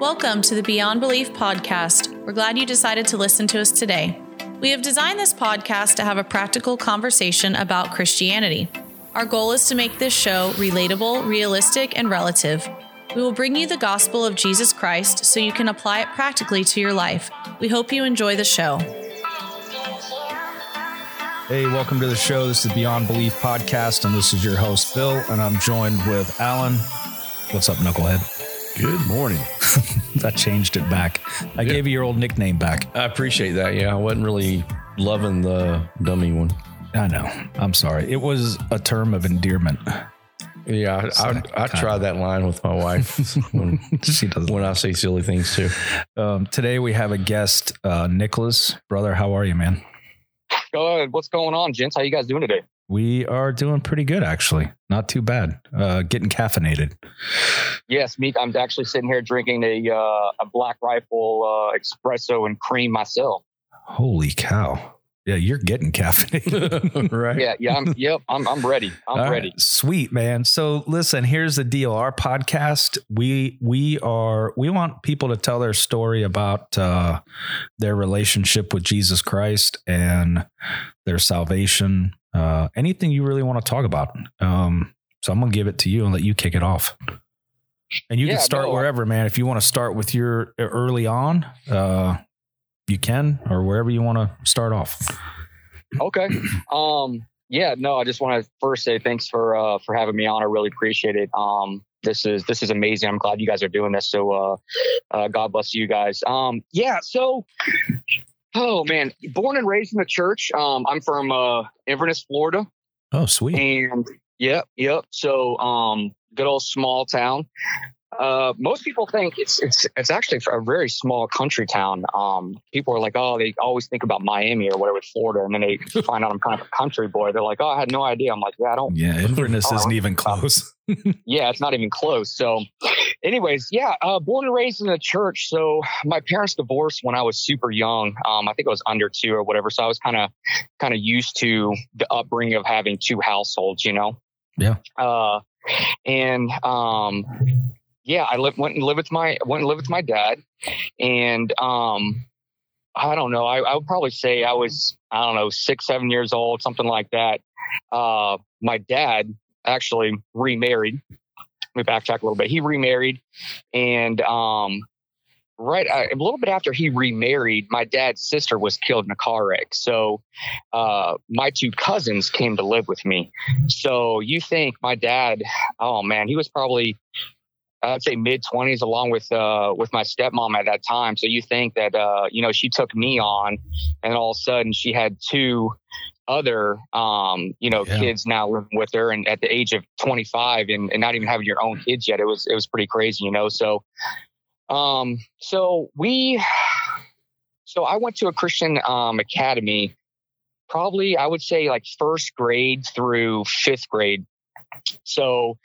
Welcome to the Beyond Belief podcast. We're glad you decided to listen to us today. We have designed this podcast to have a practical conversation about Christianity. Our goal is to make this show relatable, realistic, and relative. We will bring you the gospel of Jesus Christ so you can apply it practically to your life. We hope you enjoy the show. Hey, welcome to the show. This is the Beyond Belief podcast, and this is your host, Bill, and I'm joined with Allen. What's up, Knucklehead? Good morning. I changed it back. I Yeah. gave you your old nickname back. I appreciate that. Yeah, I wasn't really loving the dummy one. I know. I'm sorry. It was a term of endearment. Yeah, I, I, I try that line with my wife when, she does. when I say silly things too. Um, today we have a guest, uh, Nicholas. Brother, how are you, man? What's going on, gents? How you guys doing today? We are doing pretty good, actually. Not too bad. Uh, getting caffeinated. Yes, me. I'm actually sitting here drinking a uh, a Black Rifle uh, espresso and cream myself. Holy cow. Yeah, you're getting caffeinated. right? Yeah, yeah. I'm. yep. I'm. I'm ready. I'm All right, ready. Sweet, man. So listen, here's the deal. Our podcast, we we are we want people to tell their story about uh their relationship with Jesus Christ and their salvation. Uh anything you really want to talk about. Um so I'm gonna give it to you and let you kick it off. And you Yeah, can start no, wherever, man. If you want to start with your early on, uh you can, or wherever you want to start off. Okay. Um. Yeah. No. I just want to first say thanks for uh for having me on. I really appreciate it. Um. This is this is amazing. I'm glad you guys are doing this. So uh, uh God bless you guys. Um. Yeah. So. Oh man, born and raised in the church. Um, I'm from uh, Inverness, Florida. Oh, sweet. And yep, yep. So um good old small town. Uh most people think it's it's it's actually a very small country town. Um people are like, oh, they always think about Miami or whatever, Florida, and then they find out I'm kind of a country boy. They're like, Oh, I had no idea. I'm like, Yeah, I don't Yeah, Inverness isn't even close. yeah, it's not even close. So, anyways, yeah, uh, born and raised in the church. So, my parents divorced when I was super young. Um, I think I was under two or whatever. So, I was kind of, kind of used to the upbringing of having two households, you know. Yeah. Uh, and um, yeah, I went and lived with my went and lived with my dad, and um, I don't know. I, I would probably say I was I don't know six seven years old, something like that. Uh, my dad actually remarried. Let me backtrack a little bit. He remarried, and um, right a little bit after he remarried, my dad's sister was killed in a car wreck. So uh, my two cousins came to live with me. So you think my dad? Oh man, he was probably I'd say mid twenties, along with uh, with my stepmom at that time. So you think that uh, you know she took me on, and all of a sudden she had two other um, you know Yeah. kids now living with her, and at the age of twenty five, and, and not even having your own kids yet, it was it was pretty crazy, you know. So um, so we, so I went to a Christian um, academy, probably I would say like first grade through fifth grade. So,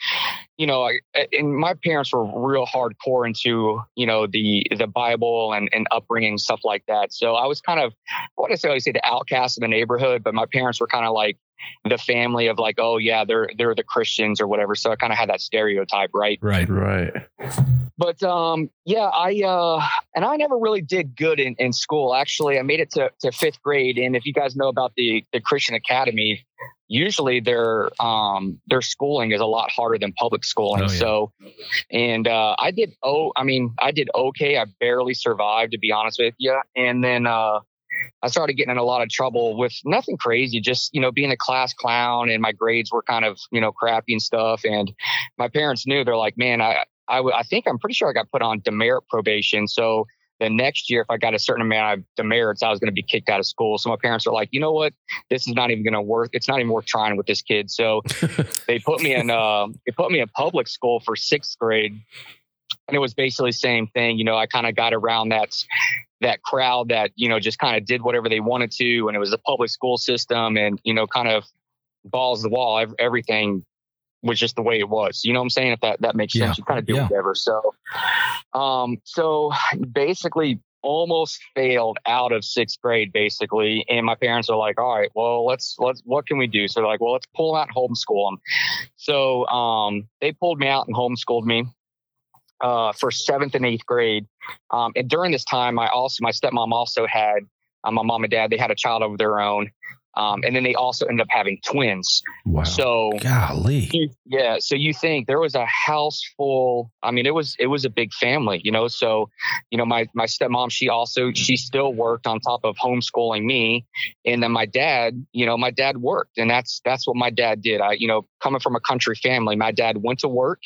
you know, I, and my parents were real hardcore into, you know, the the Bible and, and upbringing stuff like that. So I was kind of, I wouldn't necessarily say the outcast of the neighborhood, but my parents were kind of like the family of like, oh yeah, they're they're the Christians or whatever. So I kind of had that stereotype, right? Right. Right. but um yeah i uh and i never really did good in, in school actually i made it to, to fifth grade and if you guys know about the the christian academy usually their um their schooling is a lot harder than public schooling Oh, yeah. so and uh i did oh i mean i did okay i barely survived to be honest with you and then uh I started getting in a lot of trouble with nothing crazy, just, you know, being a class clown and my grades were kind of, you know, crappy and stuff. And my parents knew they're like, man, I, I, w- I think I'm pretty sure I got put on demerit probation. So the next year, if I got a certain amount of demerits, I was going to be kicked out of school. So my parents were like, you know what? This is not even going to work. It's not even worth trying with this kid. So they put me in, uh, they put me in public school for sixth grade. And it was basically the same thing. You know, I kind of got around that, that crowd that, you know, just kind of did whatever they wanted to. And it was a public school system and, you know, kind of balls the wall, everything was just the way it was. You know what I'm saying? If that, that makes Yeah. sense, you kind of do Yeah. whatever. So, um, so basically almost failed out of sixth grade basically. And my parents are like, all right, well, let's, let's, what can we do? So they're like, well, let's pull out and homeschool them. So, um, they pulled me out and homeschooled me. uh, for seventh and eighth grade. Um, and during this time, I also my stepmom also had uh, my mom and dad. They had a child of their own, um, and then they also ended up having twins. Wow. So golly. you- yeah, so you think there was a house full. I mean, it was it was a big family, you know. So, you know, my my stepmom, she also she still worked on top of homeschooling me, and then my dad, you know, my dad worked, and that's that's what my dad did. I, you know, coming from a country family, my dad went to work,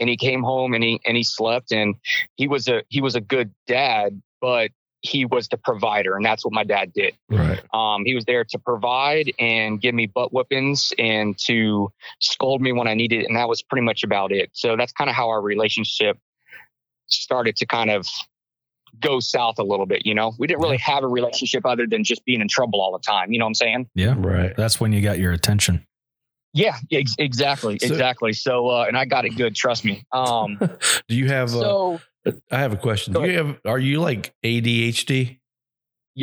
and he came home and he and he slept, and he was a he was a good dad, but he was the provider, and that's what my dad did. Right. Um, he was there to provide and give me butt whippings and to scold me when I needed it. And that was pretty much about it. So that's kind of how our relationship started to kind of go south a little bit. You know, we didn't really have a relationship other than just being in trouble all the time. You know what I'm saying? Yeah. Right. That's when you got your attention. Yeah, ex- exactly. So- exactly. So, uh, and I got it good. Trust me. Um, Do you have? Uh, so, I have a question. Do you have? Are you like ADHD?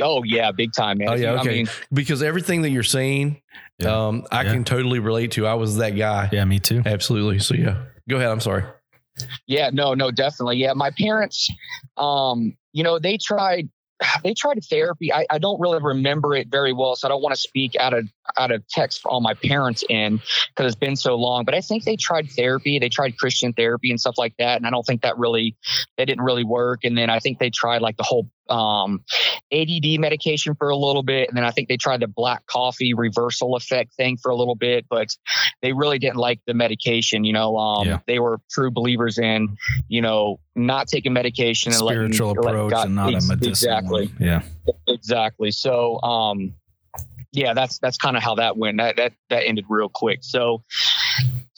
oh yeah, big time, man. Oh, yeah, I okay. mean, Because everything that you're saying, Yeah. um, I Yeah. can totally relate to. I was that guy. Yeah, me too. Absolutely. So yeah, go ahead. I'm sorry. Yeah, no, no, definitely. Yeah, my parents, um, you know, they tried they tried therapy. I, I don't really remember it very well, so I don't want to speak out of out of text on my parents' end because it's been so long. But I think they tried therapy. They tried Christian therapy and stuff like that, and I don't think that really they didn't really work. And then I think they tried like the whole um, ADD medication for a little bit, and then I think they tried the black coffee reversal effect thing for a little bit, but they really didn't like the medication. You know, um, Yeah. they were true believers in you know not taking medication and Spiritual letting approach God- and not a Ex- medicinal. Exactly. Yeah. exactly. So, um, yeah, that's that's kind of how that went. That that that ended real quick. So,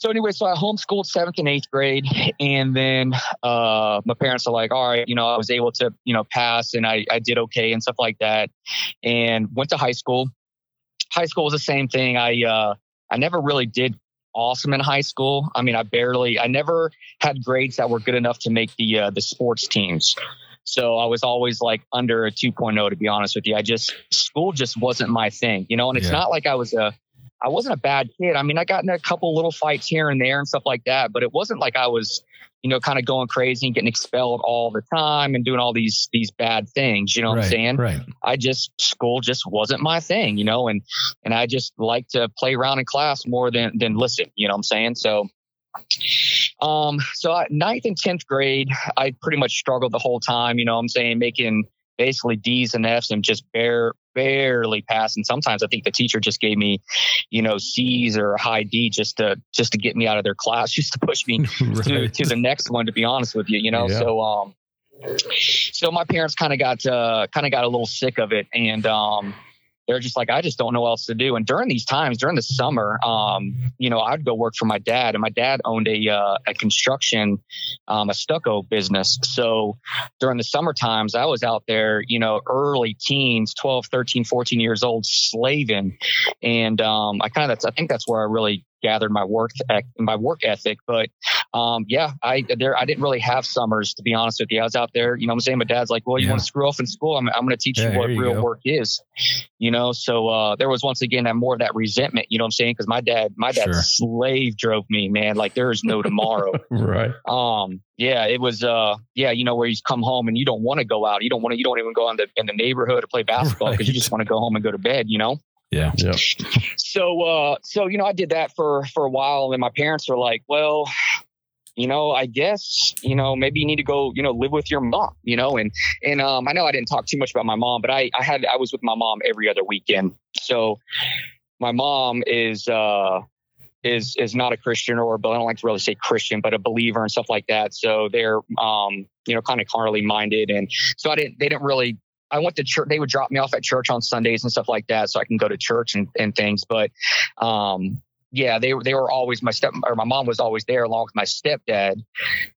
so anyway, so I homeschooled seventh and eighth grade, and then uh, my parents are like, "All right, you know, I was able to you know pass, and I I did okay and stuff like that, and went to high school. High school was the same thing. I uh, I never really did awesome in high school. I mean, I barely, I never had grades that were good enough to make the uh, the sports teams. So I was always like under a 2.0 to be honest with you. I just school just wasn't my thing, you know, and it's Yeah. not like I was a I wasn't a bad kid. I mean, I got in a couple little fights here and there and stuff like that, but it wasn't like I was, you know, kind of going crazy and getting expelled all the time and doing all these these bad things, you know what right. I'm saying? Right. I just school just wasn't my thing, you know, and and I just like to play around in class more than than listen, you know what I'm saying? So um so I, ninth and 10th grade, I pretty much struggled the whole time, you know what I'm saying, making basically D's and F's and just bare barely pass. And Sometimes I think the teacher just gave me, you know, C's or a high D just to just to get me out of their class, just to push me to, to the next one to be honest with you you know Yeah. so um so my parents kind of got uh kind of got a little sick of it and um they're just like i just don't know what else to do. And during these times during the summer um you know i'd go work for my dad and my dad owned a uh, a construction um a stucco business. So during the summer times i was out there you know early teens 12 13 14 years old slaving. And um i kind of i think that's where i really gathered my work my work ethic. But um, yeah, I there I didn't really have summers to be honest with you. I was out there, you know what I'm saying? My dad's like, Well, you Yeah. want to screw off in school? I'm I'm gonna teach Yeah, you what you real go. work is. You know, so uh there was once again that more of that resentment, you know what I'm saying? Because my dad my dad Sure. slave drove me, man, like there is no tomorrow. Right. um yeah, it was uh yeah, you know, where you come home and you don't want to go out. You don't want to you don't even go in the in the neighborhood to play basketball because you just want to go home and go to bed, you know? Yeah. Yep. so uh so you know i did that for for a while and my parents were like well you know i guess you know maybe you need to go you know live with your mom you know and and um i know i didn't talk too much about my mom but i i had i was with my mom every other weekend so my mom is uh is is not a Christian or but I don't like to really say Christian, but a believer and stuff like that. So they're um, you know, kind of carnally minded. And so I didn't they didn't really I went to church they would drop me off at church on Sundays and stuff like that so I can go to church and, and things. But um yeah, they were they were always my step or my mom was always there along with my stepdad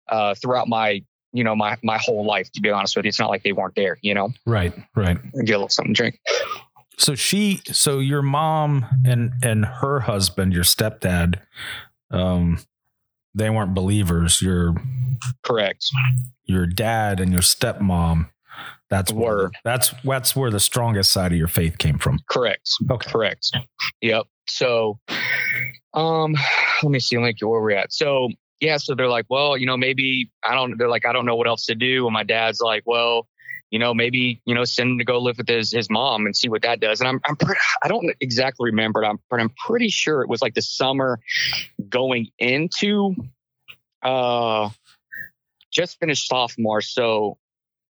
uh throughout my you know my my whole life to be honest with you. It's not like they weren't there, you know. Right. Right. Get a little something to drink. So she, so your mom and and her husband, your stepdad, um, they weren't believers. Your Correct. your dad and your stepmom, that's where Were. that's that's where the strongest side of your faith came from. Correct. Okay. Correct. Yep. So, um, let me see. Get where we're at. So, yeah, so they're like, well, you know, maybe I don't. They're like, I don't know what else to do. And my dad's like, well, you know, maybe you know, send him to go live with his his mom and see what that does. And I'm I'm pretty, I don't exactly remember, it, I'm, but I'm pretty sure it was like the summer going into uh just finished sophomore. So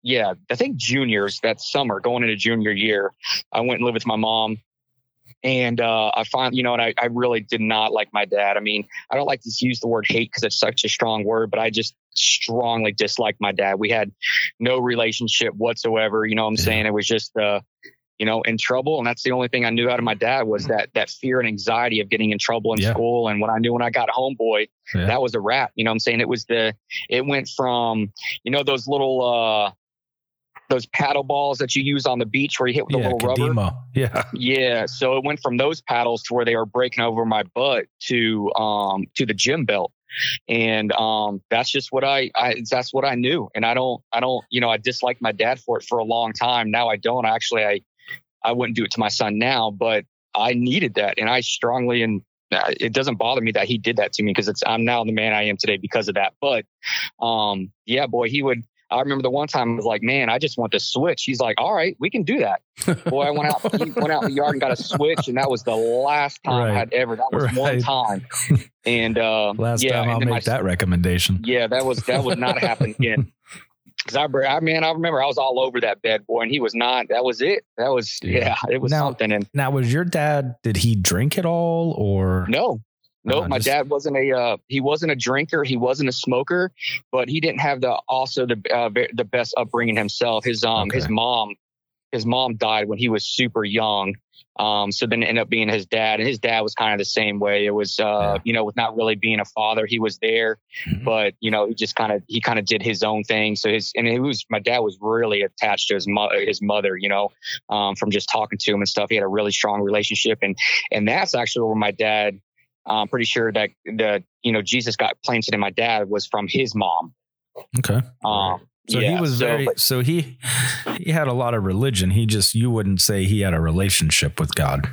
yeah, I think juniors that summer going into junior year, I went and lived with my mom. And uh, I find, you know, and I, I really did not like my dad. I mean, I don't like to use the word hate because it's such a strong word, but I just strongly disliked my dad. We had no relationship whatsoever. You know what I'm saying? It was just, uh, you know, in trouble. And that's the only thing I knew out of my dad was that that fear and anxiety of getting in trouble in Yeah. school. And when I knew when I got home, boy, Yeah. that was a wrap. You know what I'm saying? It was the, it went from, you know, those little, uh, those paddle balls that you use on the beach where you hit with yeah, a little rubber. Kadima. Yeah. Yeah, so it went from those paddles to where they were breaking over my butt to um to the gym belt. And um that's just what I, I that's what I knew. And I don't I don't, you know, I disliked my dad for it for a long time. Now I don't. Actually I I wouldn't do it to my son now, but I needed that and I strongly and uh, it doesn't bother me that he did that to me because it's I'm now the man I am today because of that. But um yeah, boy, he would I remember the one time I was like, man, I just want to switch. He's like, all right, we can do that. Boy, I went out, he went out in the yard and got a switch, and that was the last time Right. I'd ever. That was one time, and uh, Last yeah, time I'll then my make that recommendation. yeah, that was that would not happen again. Cause I, I mean, I remember I was all over that bed, boy, and he was not. That was it. That was Yeah. yeah, it was Now- something. And Now, was your dad? Did he drink at all, or no, no, Uh, my just- dad wasn't a uh, he wasn't a drinker. He wasn't a smoker, but he didn't have the also the uh, the best upbringing himself. His um his mom his mom died when he was super young. Um, so then it ended up being his dad, and his dad was kind of the same way. It was, uh, Yeah. you know, with not really being a father, he was there, Mhm. but you know, he just kind of he kind of did his own thing. So his and it was my dad was really attached to his mo- his mother, you know, um, from just talking to him and stuff. He had a really strong relationship, and and that's actually where my dad. I'm pretty sure that the you know Jesus got planted in my dad was from his mom. okay? Um, So yeah, he was so- very. but- so he he had a lot of religion. He just you wouldn't say he had a relationship with God.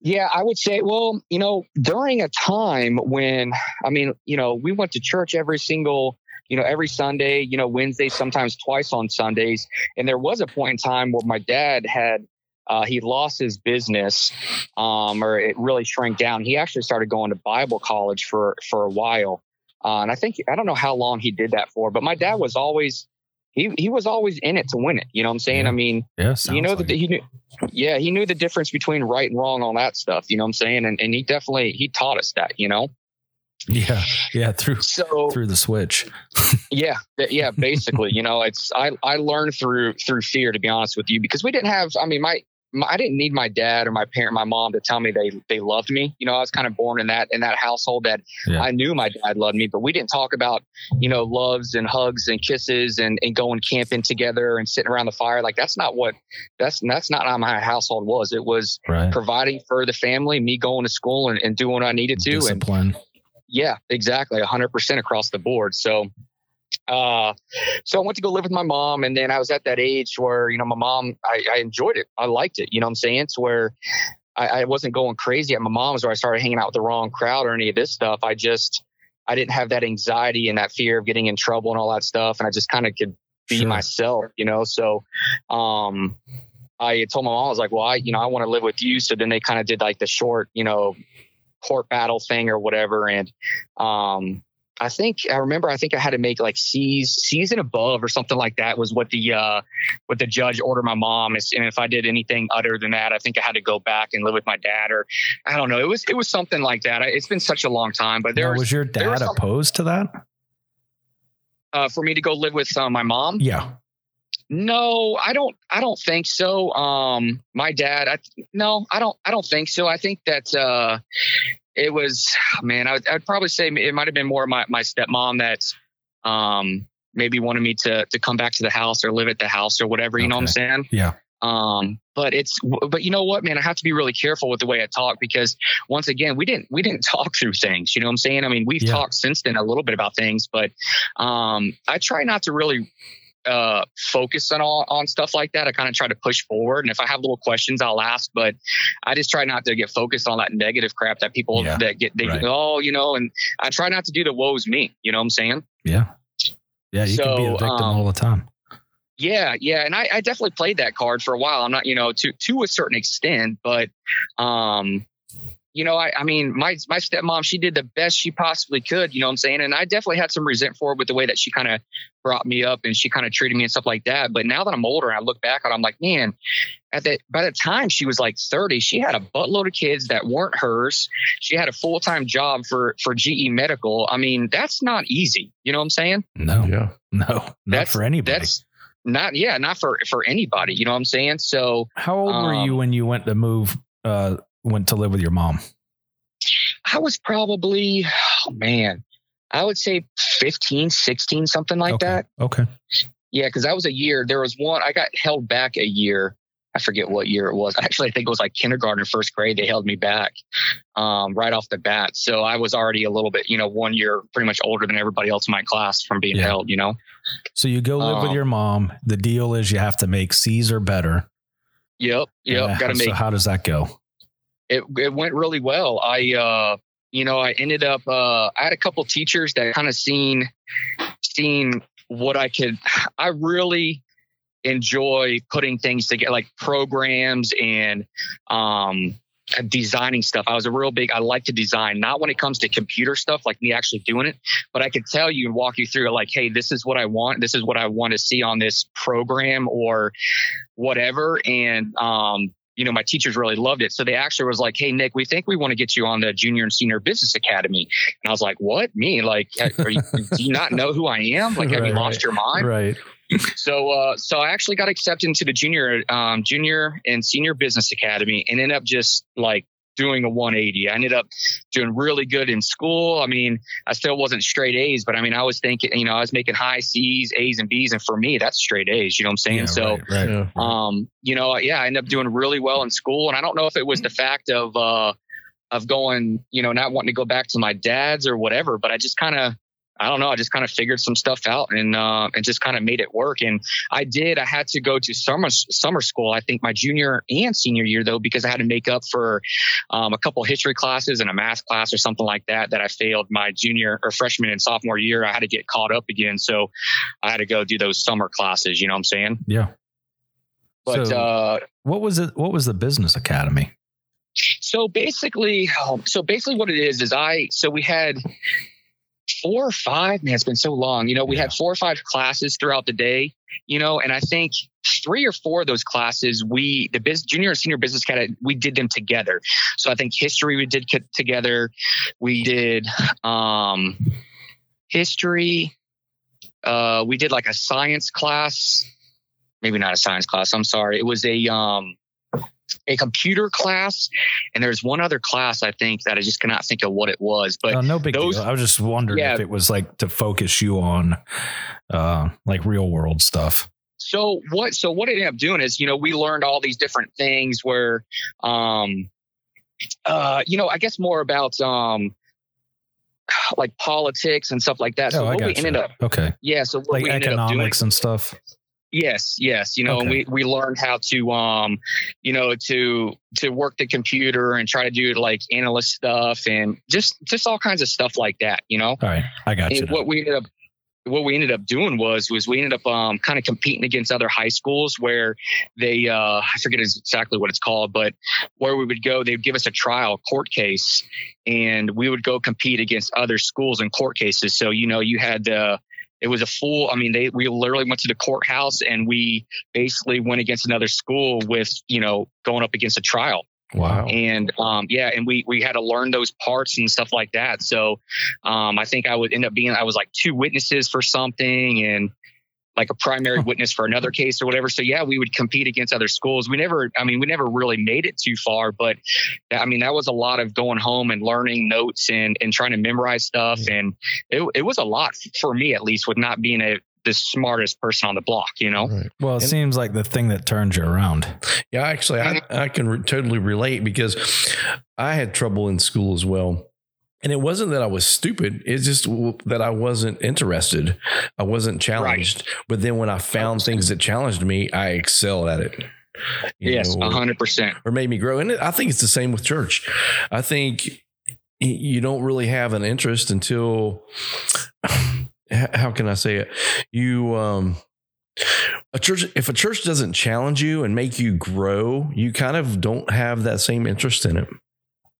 Yeah, I would say, well, you know, during a time when, I mean, you know, we went to church every single, you know, every Sunday, you know, Wednesday, sometimes twice on Sundays. And there was a point in time where my dad had, uh, he lost his business, um, or it really shrank down. He actually started going to Bible college for, for a while. Uh, and I think, I don't know how long he did that for, but my dad was always, he, he was always in it to win it. You know what I'm saying? Yeah. I mean, Yeah, you know that he knew yeah he knew the difference between right and wrong all that stuff you know what i'm saying and, and he definitely he taught us that you know yeah, yeah through so through the switch. yeah yeah basically you know it's i i learned through through fear to be honest with you because we didn't have i mean my i didn't need my dad or my parent my mom to tell me they they loved me you know i was kind of born in that in that household that Yeah. i knew my dad loved me but we didn't talk about you know loves and hugs and kisses and, and going camping together and sitting around the fire like that's not what that's that's not how my household was it was Right. providing for the family, me going to school and, and doing what I needed to. And Discipline. yeah, exactly. hundred percent across the board. So, uh, so I went to go live with my mom and then I was at that age where, you know, my mom, I, I enjoyed it. I liked it. You know what I'm saying? It's where I, I wasn't going crazy at my mom's where I started hanging out with the wrong crowd or any of this stuff. I just, I didn't have that anxiety and that fear of getting in trouble and all that stuff. And I just kind of could be Sure. myself, you know? So, um, I told my mom, I was like, well, I, you know, I want to live with you. So then they kind of did like the short, you know, court battle thing or whatever. And, um, I think I remember. I think I had to make like C's, C's and above, or something like that. Was what the uh, what the judge ordered my mom. And if I did anything other than that, I think I had to go back and live with my dad, or I don't know. It was it was something like that. It's been such a long time, but there Now, was, was your there was dad opposed to that? uh, for me to go live with uh, my mom. Yeah. No, I don't. I don't think so. Um, my dad. I, no, I don't. I don't think so. I think that uh, it was. Man, I would, I'd probably say it might have been more my my stepmom that um, maybe wanted me to to come back to the house or live at the house or whatever. You know what I'm saying? Yeah. Um, but it's. But you know what, man? I have to be really careful with the way I talk because once again, we didn't we didn't talk through things. You know what I'm saying? I mean, we've Yeah. talked since then a little bit about things, but um, I try not to really uh, focus on all on stuff like that. I kind of try to push forward, and if I have little questions, I'll ask. But I just try not to get focused on that negative crap that people Yeah, that get they right. oh you know, and I try not to do the woes me. You know what I'm saying? Yeah. Yeah. You can be a victim um, all the time. Yeah, yeah, and I, I definitely played that card for a while. I'm not, you know, to to a certain extent, but um, you know, I, I mean, my my stepmom, she did the best she possibly could. You know what I'm saying? And I definitely had some resent for it with the way that she kind of brought me up and she kind of treated me and stuff like that. But now that I'm older, and I look back on, it, I'm like, man, at that by the time she was like 30, she had a buttload of kids that weren't hers. She had a full time job for for GE Medical. I mean, that's not easy. You know what I'm saying? No, Yeah. no, not That's- for anybody. That's not yeah, not for for anybody. You know what I'm saying? So How old were you um, when you went to move, uh, went to live with your mom? I was probably, oh man, I would say 15, 16, something like okay. that. Okay. Yeah, because that was a year. There was one, I got held back a year. I forget what year it was. Actually, I think it was like kindergarten or first grade. They held me back um, right off the bat. So I was already a little bit, you know, one year pretty much older than everybody else in my class from being Yeah. held, you know? So you go live with Um, your mom. The deal is you have to make C's or better. Yep. Yep. Uh, Got to so make how does that go? It it went really well. I uh you know, I ended up uh I had a couple teachers that kind of seen seen what I could I really enjoy putting things together like programs and um designing stuff. I was a real big I like to design, not when it comes to computer stuff like me actually doing it, but I could tell you and walk you through it like, hey, this is what I want, this is what I want to see on this program or whatever and um you know, my teachers really loved it. So they actually was like, Hey, Nick, we think we want to get you on the junior and senior business academy. And I was like, what me? Like, are you, do you not know who I am? Like, have you lost right. your mind? Right. So, uh, so I actually got accepted into the junior, um, junior and senior business academy and ended up just like doing a 180. I ended up doing really good in school. I mean, I still wasn't straight A's, but I mean, I was thinking, you know, I was making high C's, A's and B's. And for me, that's straight A's, you know what I'm saying? Yeah, so, right, right. Um, you know, yeah, I ended up doing really well in school, and I don't know if it was the fact of uh, of going, you know, not wanting to go back to my dad's or whatever, but I just kind of, I don't know, I just kind of figured some stuff out and uh, and just kind of made it work. And I did. I had to go to summer summer school. I think my junior and senior year though, because I had to make up for um, a couple history classes and a math class or something like that that I failed my junior or freshman and sophomore year. I had to get caught up again, so I had to go do those summer classes. You know what I'm saying? Yeah. But So- uh, What was it? What was the business academy? So basically, um, so basically, what it is is I. So we had four or five. Man, it's been so long. You know, we Yeah. had four or five classes throughout the day. You know, and I think three or four of those classes, we the biz, junior and senior business kind of, we did them together. So I think history we did together. We did um, history. Uh, we did like a science class. Maybe not a science class. I'm sorry. It was a um, a computer class, and there's one other class I think that I just cannot think of what it was. But Oh, no big those- deal. I was just wondering Yeah. if it was like to focus you on, uh, like real world stuff. so what? So what it ended up doing is, you know, we learned all these different things where, um, uh, you know, I guess more about um, like politics and stuff like that. So oh, what we ended up, Okay. yeah. So what Like we ended up doing economics and stuff. Yes, yes. You know, and we we learned how to um, you know, to to work the computer and try to do like analyst stuff and just just all kinds of stuff like that, you know. All right. I got you. And now. what we ended up what we ended up doing was was we ended up um, kind of competing against other high schools where they uh, I forget exactly what it's called, but where we would go, they'd give us a trial court case, and we would go compete against other schools in court cases. So you know, you had the it was a full. I mean, they we literally went to the courthouse and we basically went against another school with you know going up against a trial Wow. and um, yeah, and we we had to learn those parts and stuff like that. So um, I think I would end up being I was like two witnesses for something and like a primary witness for another case or whatever. So yeah, we would compete against other schools. We never, I mean, we never really made it too far, but I mean, that was a lot of going home and learning notes and and trying to memorize stuff, and it it was a lot for me at least with not being a the smartest person on the block, you know. Right. well, it And- seems like the thing that turns you around. Yeah, actually, I, I can re- totally relate because I had trouble in school as well. And it wasn't that I was stupid. It's just that I wasn't interested. I wasn't challenged. Right. But then when I found 100%. things that challenged me, I excelled at it. yes, hundred percent, or made me grow. And I think it's the same with church. I think you don't really have an interest until how can I say it? You um a church if a church doesn't challenge you and make you grow, you kind of don't have that same interest in it.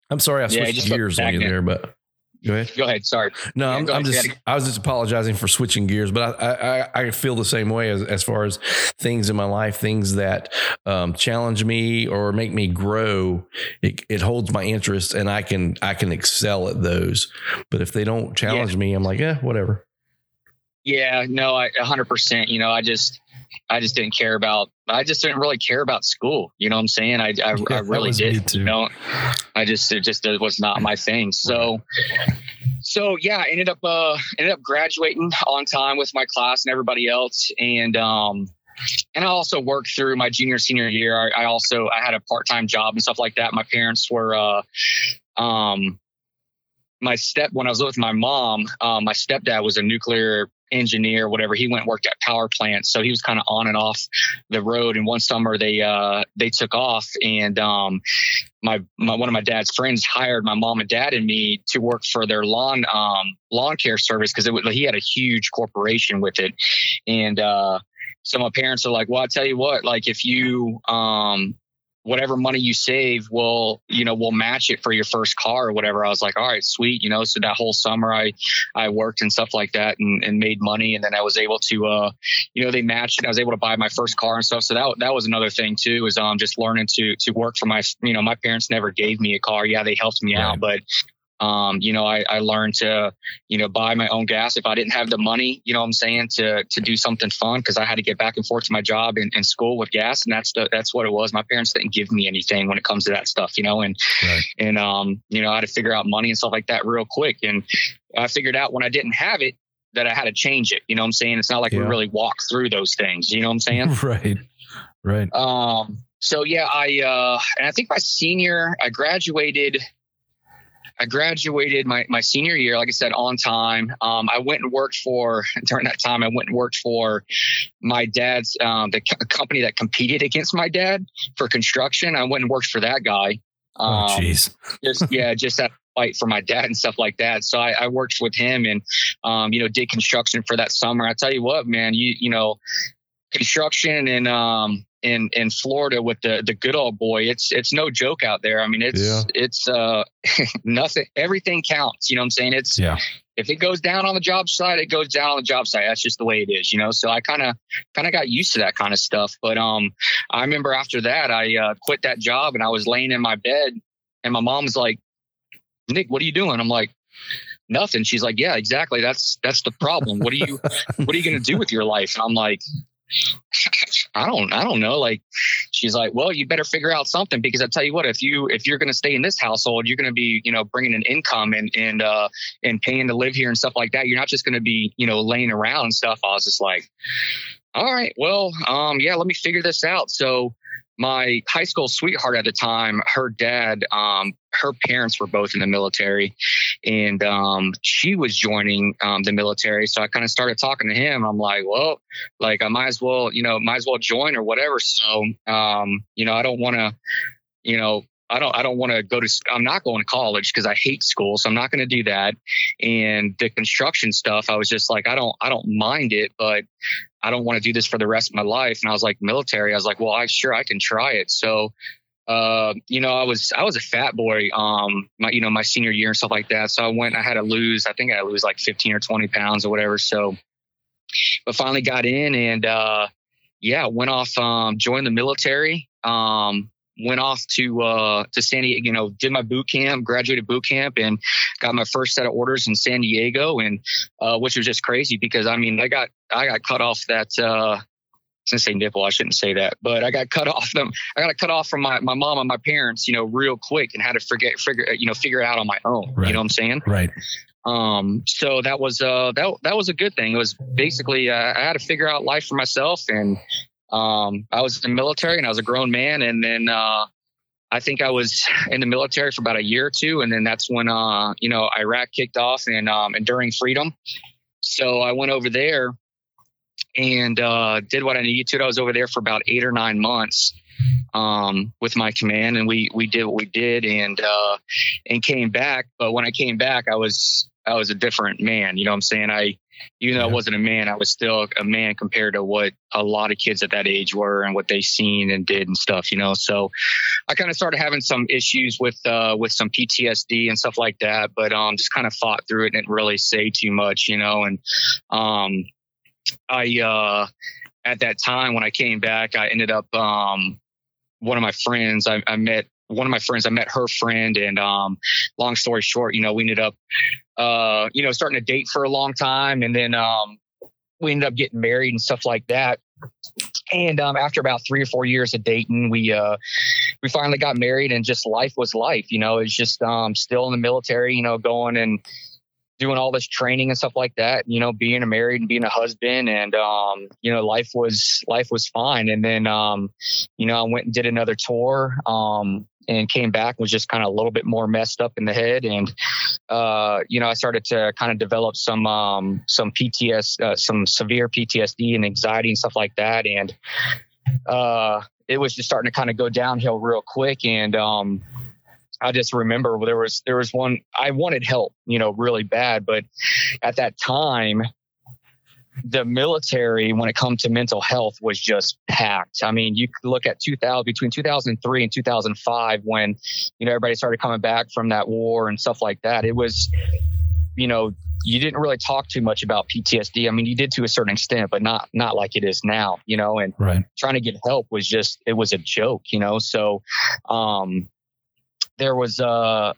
I'm sorry I switched yeah, gears on you there, but Go ahead. Go ahead. Sorry. No, yeah, I'm, I'm just, I was just apologizing for switching gears, but I, I, I, feel the same way as, as far as things in my life, things that um, challenge me or make me grow. It, it, holds my interest and I can, I can excel at those. But if they don't challenge yeah. me, I'm like, yeah, whatever. Yeah, no, I 100%. You know, I just, I just didn't care about. I just didn't really care about school. You know what I'm saying? I I, yeah, I really did. You know, I just it just it was not my thing. So so yeah, I ended up uh ended up graduating on time with my class and everybody else, and um and I also worked through my junior senior year. I, I also I had a part time job and stuff like that. My parents were uh um my step when I was with my mom, um, my stepdad was a nuclear engineer, whatever. He went worked at power plants, so he was kind of on and off the road. And one summer they uh, they took off, and um, my, my one of my dad's friends hired my mom and dad and me to work for their lawn um, lawn care service because he had a huge corporation with it, and uh, so my parents are like, well, I tell you what, like if you um, whatever money you save will you know will match it for your first car or whatever. I was like all right sweet you know so that whole summer i i worked and stuff like that and, and made money. And then i was able to uh you know they matched i was able to buy my first car and stuff. So that that was another thing too is um just learning to to work for my you know my parents never gave me a car. Yeah they helped me right. out but um, you know, I, I learned to, you know, buy my own gas if I didn't have the money, you know I'm saying, to to do something fun because I had to get back and forth to my job and, and school with gas. And that's the that's what it was. My parents didn't give me anything when it comes to that stuff, you know, and right. and um, you know, I had to figure out money and stuff like that real quick. And I figured out when I didn't have it that I had to change it. You know I'm saying? It's not like yeah. we really walk through those things, you know what I'm saying? right. Right. Um, so yeah, I uh and I think my senior I graduated I graduated my, my senior year, like I said, on time. Um, I went and worked for, during that time, I went and worked for my dad's, um, the co- company that competed against my dad for construction. I went and worked for that guy. Oh, um, oh, jeez. just, yeah, just that fight for my dad and stuff like that. So I, I worked with him and, um, you know, did construction for that summer. I tell you what, man, you, you know, construction and, um, in in Florida with the the good old boy, it's it's no joke out there. I mean, it's yeah. it's uh nothing. Everything counts. You know what I'm saying? It's yeah. If it goes down on the job site, it goes down on the job site. That's just the way it is, you know. So I kind of kind of got used to that kind of stuff. But um, I remember after that, I uh, quit that job and I was laying in my bed, and my mom's like, "Nick, what are you doing?" I'm like, nothing. She's like, yeah, exactly. That's that's the problem. What are you what are you going to do with your life? And I'm like, I don't, I don't know. Like, she's like, well, you better figure out something because I tell you what, if you, if you're to stay in this household, you're to be, you know, bringing an income and, and, uh, and paying to live here and stuff like that. You're not just to be, you know, laying around and stuff. I was just like, all right, well, um, yeah, let me figure this out. So, my high school sweetheart at the time, her dad, um, her parents were both in the military, and um, she was joining um, the military. So I kind of started talking to him. I'm like, well, like I might as well, you know, might as well join or whatever. So, um, you know, I don't want to, you know, I don't I don't want to go to I'm not going to college because I hate school so I'm not going to do that and the construction stuff I was just like I don't I don't mind it but I don't want to do this for the rest of my life and I was like military I was like well I sure I can try it so uh, you know, I was I was a fat boy, um, my you know my senior year and stuff like that. So I went, I had to lose, I think I lose like 15 or 20 pounds or whatever. So, but finally got in and uh, yeah, went off, um, joined the military. Um, went off to uh, to San Diego, you know, did my boot camp, graduated boot camp, and got my first set of orders in San Diego, and uh, which was just crazy because I mean, I got I got cut off that. Uh, gonna say nipple. I shouldn't say that, but I got cut off them. I got cut off from my, my mom and my parents, you know, real quick, and had to forget figure you know figure it out on my own. Right. You know what I'm saying? Right. Um, so that was uh that that was a good thing. It was basically uh, I had to figure out life for myself, and um, I was in the military and I was a grown man, and then uh, I think I was in the military for about a year or two, and then that's when uh, you know Iraq kicked off and um, enduring freedom. So I went over there and uh, did what I needed to. I was over there for about eight or nine months um, with my command, and we we did what we did, and uh, and came back. But when I came back, I was I was a different man. You know what I'm saying? I even though yeah. I wasn't a man, I was still a man compared to what a lot of kids at that age were and what they seen and did and stuff, you know. So I kind of started having some issues with uh, with some PTSD and stuff like that, but um, just kind of fought through it and didn't really say too much, you know. And um, I uh, at that time when I came back, I ended up um, one of my friends. I, I met one of my friends. I met her friend, and um, long story short, you know, we ended up uh, you know, starting to date for a long time. And then um, we ended up getting married and stuff like that. And um, after about three or four years of dating, we uh, we finally got married, and just life was life. You know, it's just um, still in the military. You know, going and doing all this training and stuff like that. You know, being a married and being a husband, and um, you know, life was life was fine. And then um, you know, I went and did another tour. Um, and came back was just kind of a little bit more messed up in the head. And uh, you know i started to kind of develop some um, some pts uh, some severe ptsd and anxiety and stuff like that. And uh, it was just starting to kind of go downhill real quick. And um, I just remember there was there was one I wanted help, you know, really bad, but at that time the military, when it comes to mental health, was just packed. I mean, you could look at 2000 between 2003 and 2005 when you know everybody started coming back from that war and stuff like that. It was, you know, you didn't really talk too much about PTSD. I mean, you did to a certain extent, but not not like it is now. You know, and right. trying to get help was just it was a joke. You know, so um, there was uh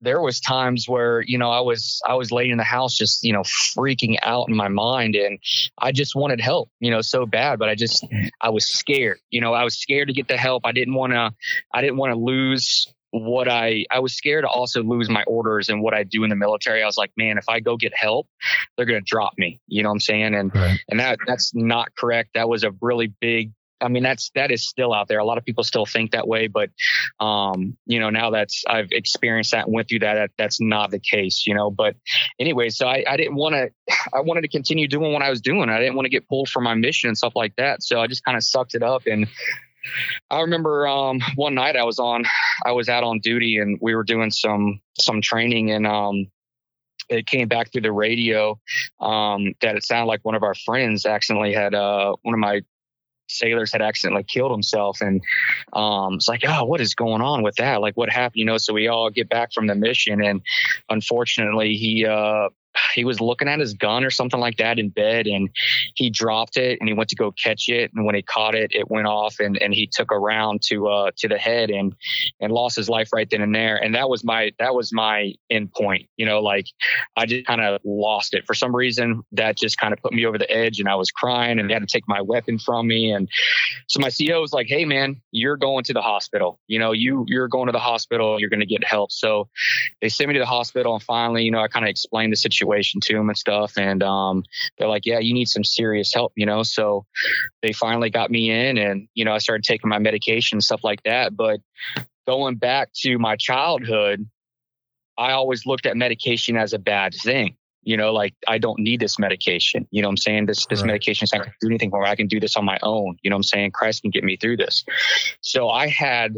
there was times where you know i was i was laying in the house just you know freaking out in my mind and i just wanted help you know so bad but i just i was scared you know i was scared to get the help. I didn't want to i didn't want to lose what i i was scared to also lose my orders and what i do in the military. I was like man if i go get help they're going to drop me. You know what i'm saying? And right. and that that's not correct. That was a really big I mean, that's that is still out there. A lot of people still think that way, but um, you know, now that's I've experienced that and went through that, that that's not the case, you know. But anyway, so I, I didn't want to. I wanted to continue doing what I was doing. I didn't want to get pulled from my mission and stuff like that. So I just kind of sucked it up and. I remember um, one night I was on, I was out on duty and we were doing some some training and um, it came back through the radio um, that it sounded like one of our friends accidentally had uh, one of my sailors had accidentally killed himself. And um it's like oh what is going on with that? Like what happened? You know so we all get back from the mission. And unfortunately he uh he was looking at his gun or something like that in bed and he dropped it and he went to go catch it and when he caught it it went off and and he took a round to uh to the head and and lost his life right then and there. And that was my that was my end point you know like i just kind of lost it. For some reason that just kind of put me over the edge and i was crying and they had to take my weapon from me and so my ceo was like hey man you're going to the hospital. You know you you're going to the hospital you're going to get help. So they sent me to the hospital and finally you know i kind of explained the situation situation to them and stuff. And um, they're like, yeah, you need some serious help, you know? So they finally got me in and, you know, I started taking my medication and stuff like that. But going back to my childhood, I always looked at medication as a bad thing. You know, like I don't need this medication. You know I'm saying? This this right. medication is not gonna do anything for me. I can do this on my own. You know I'm saying? Christ can get me through this. So I had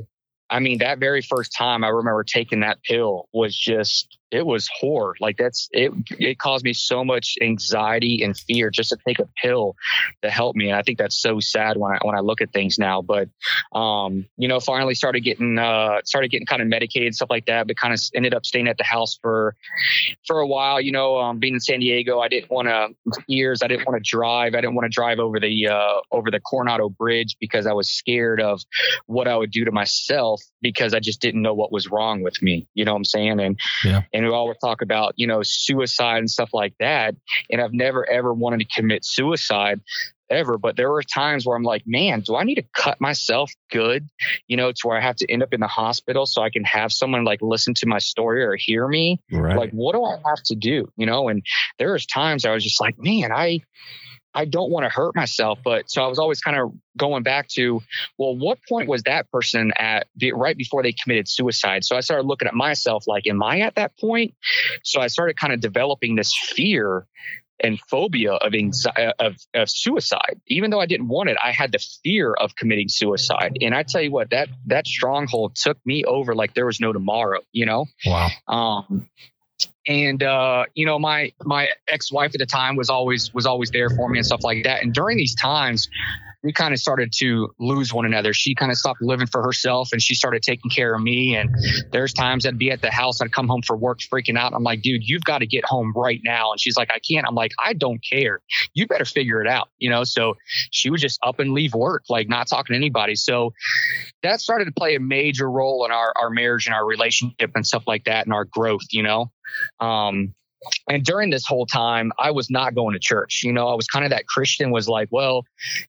I mean, that very first time I remember taking that pill was just it was horror. Like that's it. It caused me so much anxiety and fear just to take a pill to help me. And I think that's so sad when I when I look at things now. But um, you know, finally started getting uh started getting kind of medicated stuff like that. But kind of ended up staying at the house for for a while. You know, um, being in San Diego, I didn't want to years. I didn't want to drive. I didn't want to drive over the uh over the Coronado Bridge because I was scared of what I would do to myself because I just didn't know what was wrong with me. You know what I'm saying? And yeah and we always talk about you know suicide and stuff like that. And i've never ever wanted to commit suicide ever but there were times where i'm like man do i need to cut myself good you know to where i have to end up in the hospital so i can have someone like listen to my story or hear me? Right. like what do i have to do? You know and there was times i was just like man i I don't want to hurt myself. But so I was always kind of going back to, well, what point was that person at right before they committed suicide? So I started looking at myself like, am I at that point? So I started kind of developing this fear and phobia of anxiety of, of suicide. Even though I didn't want it, I had the fear of committing suicide. And I tell you what, that that stronghold took me over like there was no tomorrow. You know. Wow. Um, and uh, you know my my ex-wife at the time was always was always there for me and stuff like that. And during these times we kind of started to lose one another. She kind of stopped living for herself and she started taking care of me. And there's times I'd be at the house, I'd come home for work freaking out. I'm like, dude, you've got to get home right now. And she's like, I can't. I'm like, I don't care. You better figure it out, you know? So she would just up and leave work, like not talking to anybody. So that started to play a major role in our, our marriage and our relationship and stuff like that and our growth, you know? Um, and during this whole time i was not going to church. You know i was kind of that christian was like well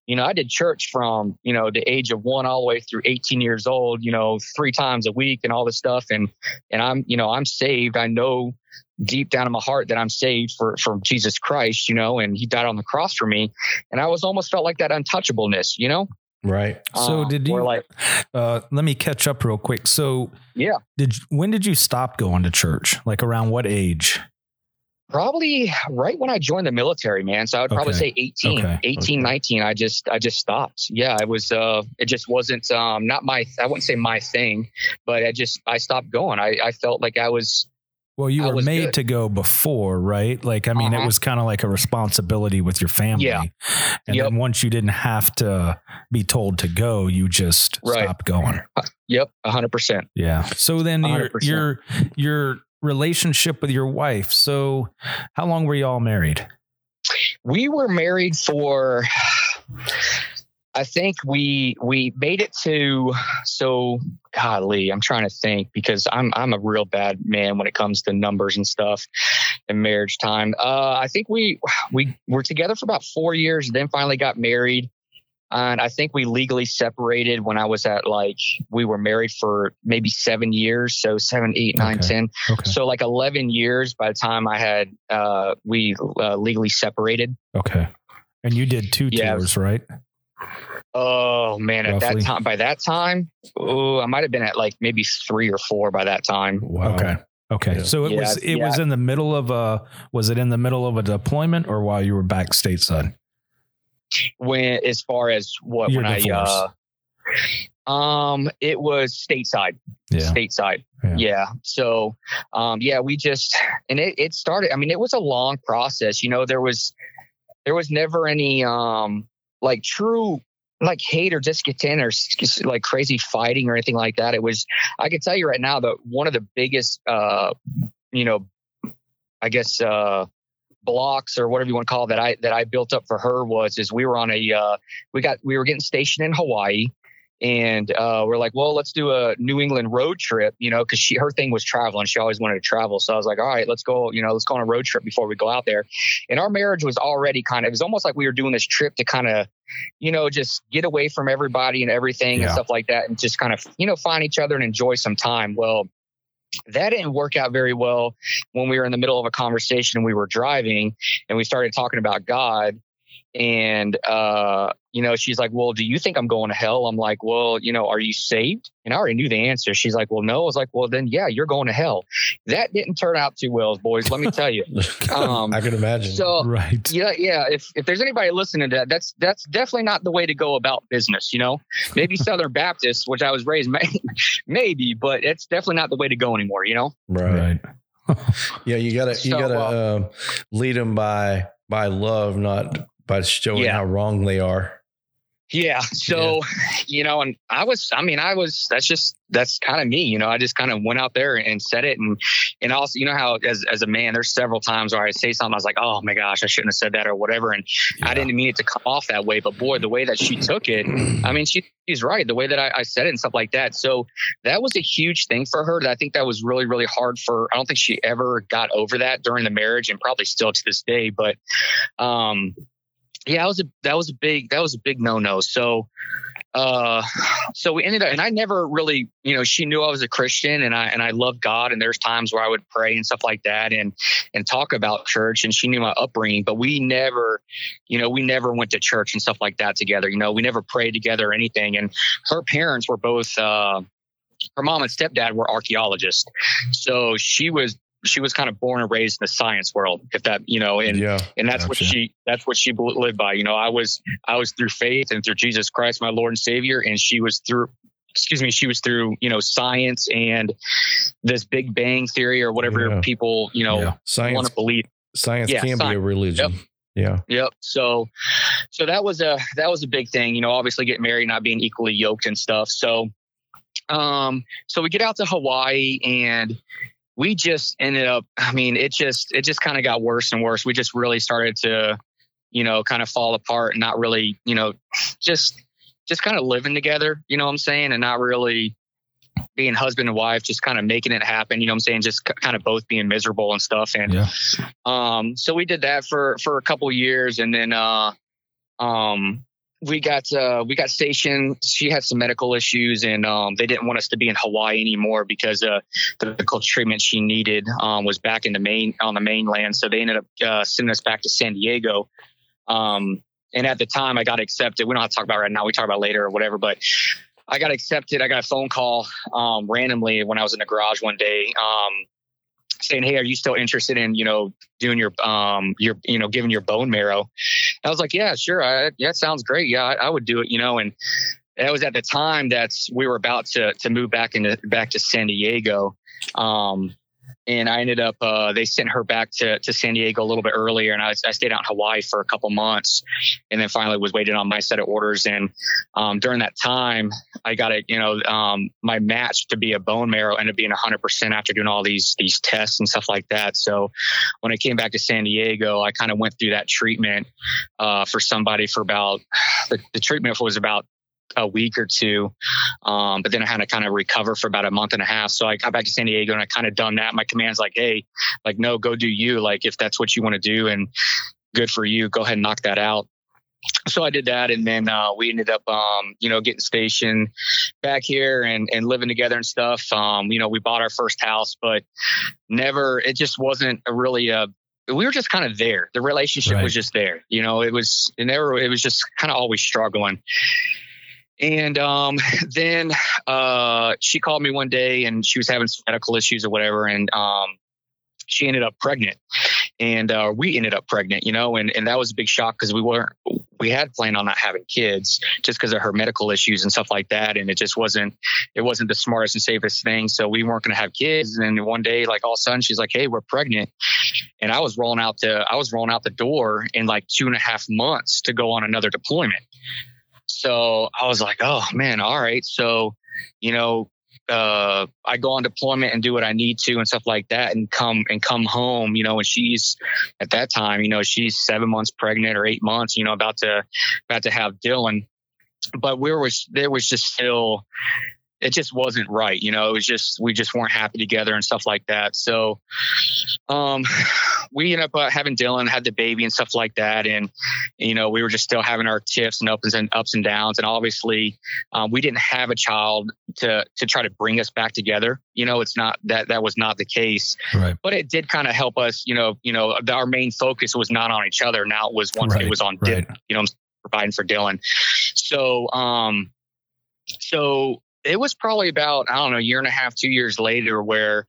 you know i did church from you know the age of one all the way through 18 years old you know three times a week and all this stuff. And and i'm you know i'm saved. I know deep down in my heart that i'm saved for from jesus christ you know and he died on the cross for me. And i was almost felt like that untouchableness you know? Right. So Um, did you like uh let me catch up real quick. So yeah. did when did you stop going to church? Like around what age probably right when I joined the military, man. So I would probably Okay. say 18, Okay. 18, 19. I just, I just stopped. Yeah. It was, uh, it just wasn't, um, not my, I wouldn't say my thing, but I just, I stopped going. I, I felt like I was, Well, you I were made good. to go before, right? Like, I mean, it Uh-huh. was kind of like a responsibility with your family. Yeah. And Yep. then once you didn't have to be told to go, you just Right. stopped going. yep, a hundred percent. Yeah. So then your 100%. your your relationship with your wife. So how long were you all married? We were married for, I think we, we made it to, so golly, I'm trying to think because I'm, I'm a real bad man when it comes to numbers and stuff and marriage time. Uh, I think we, we were together for about four years, then finally got married. And I think we legally separated when I was at like, we were married for maybe seven years. So seven, eight, nine, Okay. ten. Okay. So like 11 years by the time I had, uh, we uh, legally separated. Okay. And you did two Yeah. tours, right? Oh man, at that time, by that time, oh, I might have been at like maybe three or four by that time. Wow. Okay. Okay. Yeah. So it Yeah, was it was in the middle of a was it in the middle of a deployment or while you were back stateside? When, as far as what, Your when divorce. I, uh, um, it was stateside, Yeah. stateside. Yeah. Yeah. So, um, yeah, we just, and it, it started, I mean, it was a long process, you know, there was, there was never any, um, like true, like hate or discontent or like crazy fighting or anything like that. It was, I can tell you right now that one of the biggest, uh, you know, I guess, uh, blocks or whatever you want to call it that I that I built up for her was is we were on a uh we got we were getting stationed in Hawaii and uh we're like well let's do a New England road trip you know cuz she her thing was traveling. She always wanted to travel. So I was like all right let's go you know let's go on a road trip before we go out there. And our marriage was already kind of it was almost like we were doing this trip to kind of you know just get away from everybody and everything Yeah. and stuff like that and just kind of you know find each other and enjoy some time. Well that didn't work out very well when we were in the middle of a conversation we were driving and we started talking about God. And, uh, you know, she's like, Well, do you think I'm going to hell? I'm like, Well, you know, are you saved? And I already knew the answer. She's like, Well, no. I was like, Well, then, yeah, you're going to hell. That didn't turn out too well, boys. Let me tell you. Um, I can imagine. So, Right. yeah, yeah. If if there's anybody listening to that, that's that's definitely not the way to go about business. You know, maybe Southern Baptist, which I was raised, may, maybe, but it's definitely not the way to go anymore. You know. right. Right. Yeah, you gotta you So, gotta uh, um, lead them by by love, not by showing Yeah. how wrong they are. Yeah. So, you know, and I was, I mean, I was, that's just, that's kind of me, you know, I just kind of went out there and said it. And, and also, you know, how as, as a man, there's several times where I say something, I was like, oh my gosh, I shouldn't have said that or whatever. And I didn't mean it to come off that way, but boy, the way that she took it, I mean, she, she's right. The way that I, I said it and stuff like that. So that was a huge thing for her. That I think that was really, really hard for, I don't think she ever got over that during the marriage and probably still to this day, but, um, yeah, that was a that was a big that was a big no no. So uh so we ended up and I never really, you know, she knew I was a Christian and I and I loved God and there's times where I would pray and stuff like that and and talk about church and she knew my upbringing, but we never, you know, we never went to church and stuff like that together. You know, we never prayed together or anything. And her parents were both uh her mom and stepdad were archaeologists. So she was she was kind of born and raised in the science world, if that, you know, and Yeah. and that's what she that's what she lived by. You know, I was I was through faith and through Jesus Christ, my Lord and Savior, and she was through excuse me, she was through, you know, science and this Big Bang theory or whatever Yeah. people, you know, Yeah. want Science to believe. science can be a science. religion. Yeah. Yep. So, so that was a that was a big thing. You know, obviously getting married, not being equally yoked and stuff. So, um, so we get out to Hawaii and we just ended up. I mean, it just it just kind of got worse and worse. We just really started to, you know, kind of fall apart and not really, you know, just just kind of living together. You know what I'm saying, and not really being husband and wife, just kind of making it happen. You know what I'm saying, just kind of both being miserable and stuff. And Yeah. um, so we did that for for a couple years, and then uh, um, we got uh, we got stationed. She had some medical issues, and um, they didn't want us to be in Hawaii anymore because uh, the medical treatment she needed um, was back in the main on the mainland. So they ended up uh, sending us back to San Diego. Um, and at the time, I got accepted. We don't have to talk about right now. We talk about later or whatever. But I got accepted. I got a phone call um, randomly when I was in the garage one day. Saying, "Hey, are you still interested in you know doing your um your you know giving your bone marrow?" I was like, "Yeah, sure. I, yeah, sounds great. Yeah, I, I would do it." You know, and that was at the time that we were about to to move back into back to San Diego. Um, and I ended up uh, they sent her back to, to San Diego a little bit earlier, and I, I stayed out in Hawaii for a couple months, and then finally was waiting on my set of orders. And um, during that time, I got a you know um, my match to be a bone marrow ended up being 100 percent after doing all these these tests and stuff like that. So when I came back to San Diego, I kind of went through that treatment uh, for somebody for about the, the treatment was about a week or two. Um, but then I had to kind of recover for about a month and a half. So I got back to San Diego and I kind of done that. My command's like, hey, like, no, go do you. Like, if that's what you want to do and good for you, go ahead and knock that out. So I did that, and then uh, we ended up, um, you know, getting stationed back here and and living together and stuff. Um, you know, we bought our first house, but never. It just wasn't a really a we were just kind of there. The relationship Right. was just there. You know, it was it never it was just kind of always struggling. And um, then uh, she called me one day and she was having some medical issues or whatever. And um, she ended up pregnant. And uh, we ended up pregnant, you know, and, and that was a big shock because we weren't, we had planned on not having kids just because of her medical issues and stuff like that. And it just wasn't, it wasn't the smartest and safest thing. So we weren't going to have kids. And then one day, like all of a sudden, she's like, Hey, we're pregnant. And I was rolling out the, I was rolling out the door in like two and a half months to go on another deployment. So I was like, oh man, all right. So, you know, uh, I go on deployment and do what I need to and stuff like that and come and come home, you know, and she's at that time, you know, she's seven months pregnant or eight months, you know, about to, about to have Dylan. But we were, there was just still, it just wasn't right. You know, it was just, we just weren't happy together and stuff like that. So, um, we ended up uh, having Dylan, had the baby and stuff like that. And, you know, we were just still having our tiffs and ups and ups and downs. And obviously, um, we didn't have a child to to try to bring us back together. You know, it's not that that was not the case, Right. but it did kind of help us. You know, you know, our main focus was not on each other. Now it was once Right, it was on right. Dylan. You know, I'm providing for Dylan. So, um, so it was probably about I don't know a year and a half, two years later, where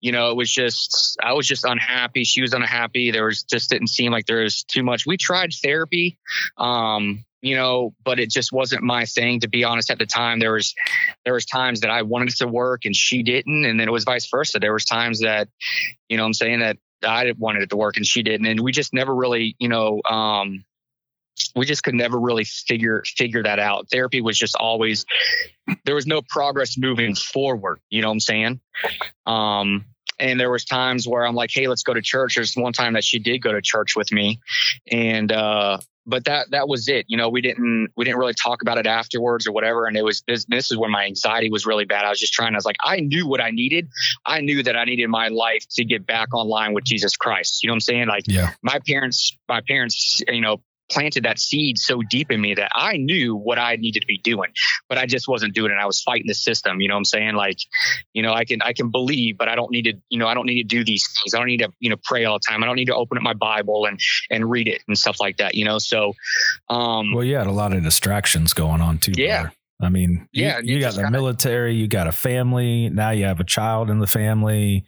you know it was just I was just unhappy. She was unhappy. There was just didn't seem like there was too much. We tried therapy, um, you know, but it just wasn't my thing. To be honest, at the time there was there was times that I wanted it to work and she didn't, and then it was vice versa. There was times that you know I'm saying that I wanted it to work and she didn't, and we just never really you know. Um, we just could never really figure figure that out. Therapy was just always there was no progress moving forward. You know what I'm saying? Um, and there was times where I'm like, hey, let's go to church. There's one time that she did go to church with me, and uh, but that that was it. You know, we didn't we didn't really talk about it afterwards or whatever. And it was this this is when my anxiety was really bad. I was just trying. I was like, I knew what I needed. I knew that I needed my life to get back online with Jesus Christ. You know what I'm saying? Like Yeah. my parents, my parents, you know, planted that seed so deep in me that I knew what I needed to be doing, but I just wasn't doing it. I was fighting the system. You know what I'm saying? Like, you know, I can I can believe, but I don't need to, you know, I don't need to do these things. I don't need to, you know, pray all the time. I don't need to open up my Bible and and read it and stuff like that, you know. So um Well, you had a lot of distractions going on too. Yeah. brother. I mean, you- Yeah, you, you got the gotta- military, you got a family, now you have a child in the family.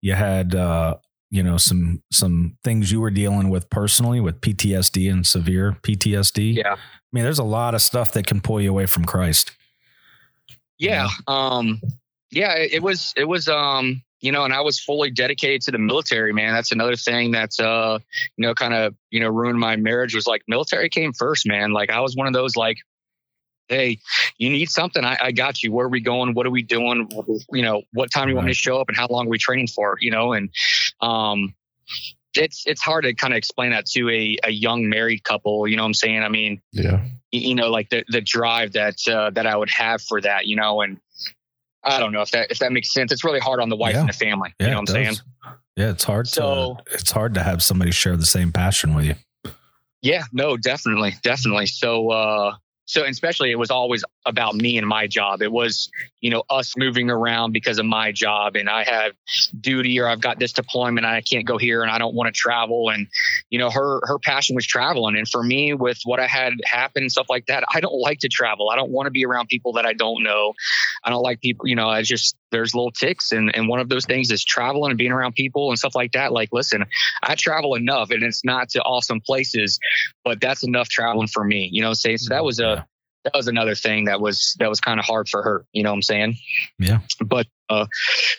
You had uh, you know, some some things you were dealing with personally with PTSD and severe PTSD. yeah. I mean, there's a lot of stuff that can pull you away from Christ. yeah um yeah it, was it was um you know and i was fully dedicated to the military man. That's another thing that's uh you know kind of you know ruined my marriage was like military came first man. Like i was one of those like hey you need something i, I got you. Where are we going? What are we doing? You know what time do you want me to show up and how long are we training for? You know and um it's it's hard to kind of explain that to a, a young married couple you know what i'm saying i mean Yeah. you know, like the the drive that uh, that I would have for that, you know, and I don't know if that if that makes sense. It's really hard on the wife Yeah. and the family. Yeah, you know what I'm saying? Yeah, it's hard So- to it's hard to have somebody share the same passion with you. Yeah, no, definitely, definitely. So, uh, so and especially it was always about me and my job. It was, you know, us moving around because of my job, and I have duty or I've got this deployment, and I can't go here, and I don't want to travel, and you know, her her passion was traveling, and for me, with what I had happen and stuff like that, I don't like to travel. I don't want to be around people that I don't know. I don't like people, you know. I just there's little ticks, and and one of those things is traveling and being around people and stuff like that. Like, listen, I travel enough, and it's not to awesome places, but that's enough traveling for me. You know, saying so that mm-hmm. was a. that was another thing that was that was kind of hard for her. You know what I'm saying? Yeah. But uh,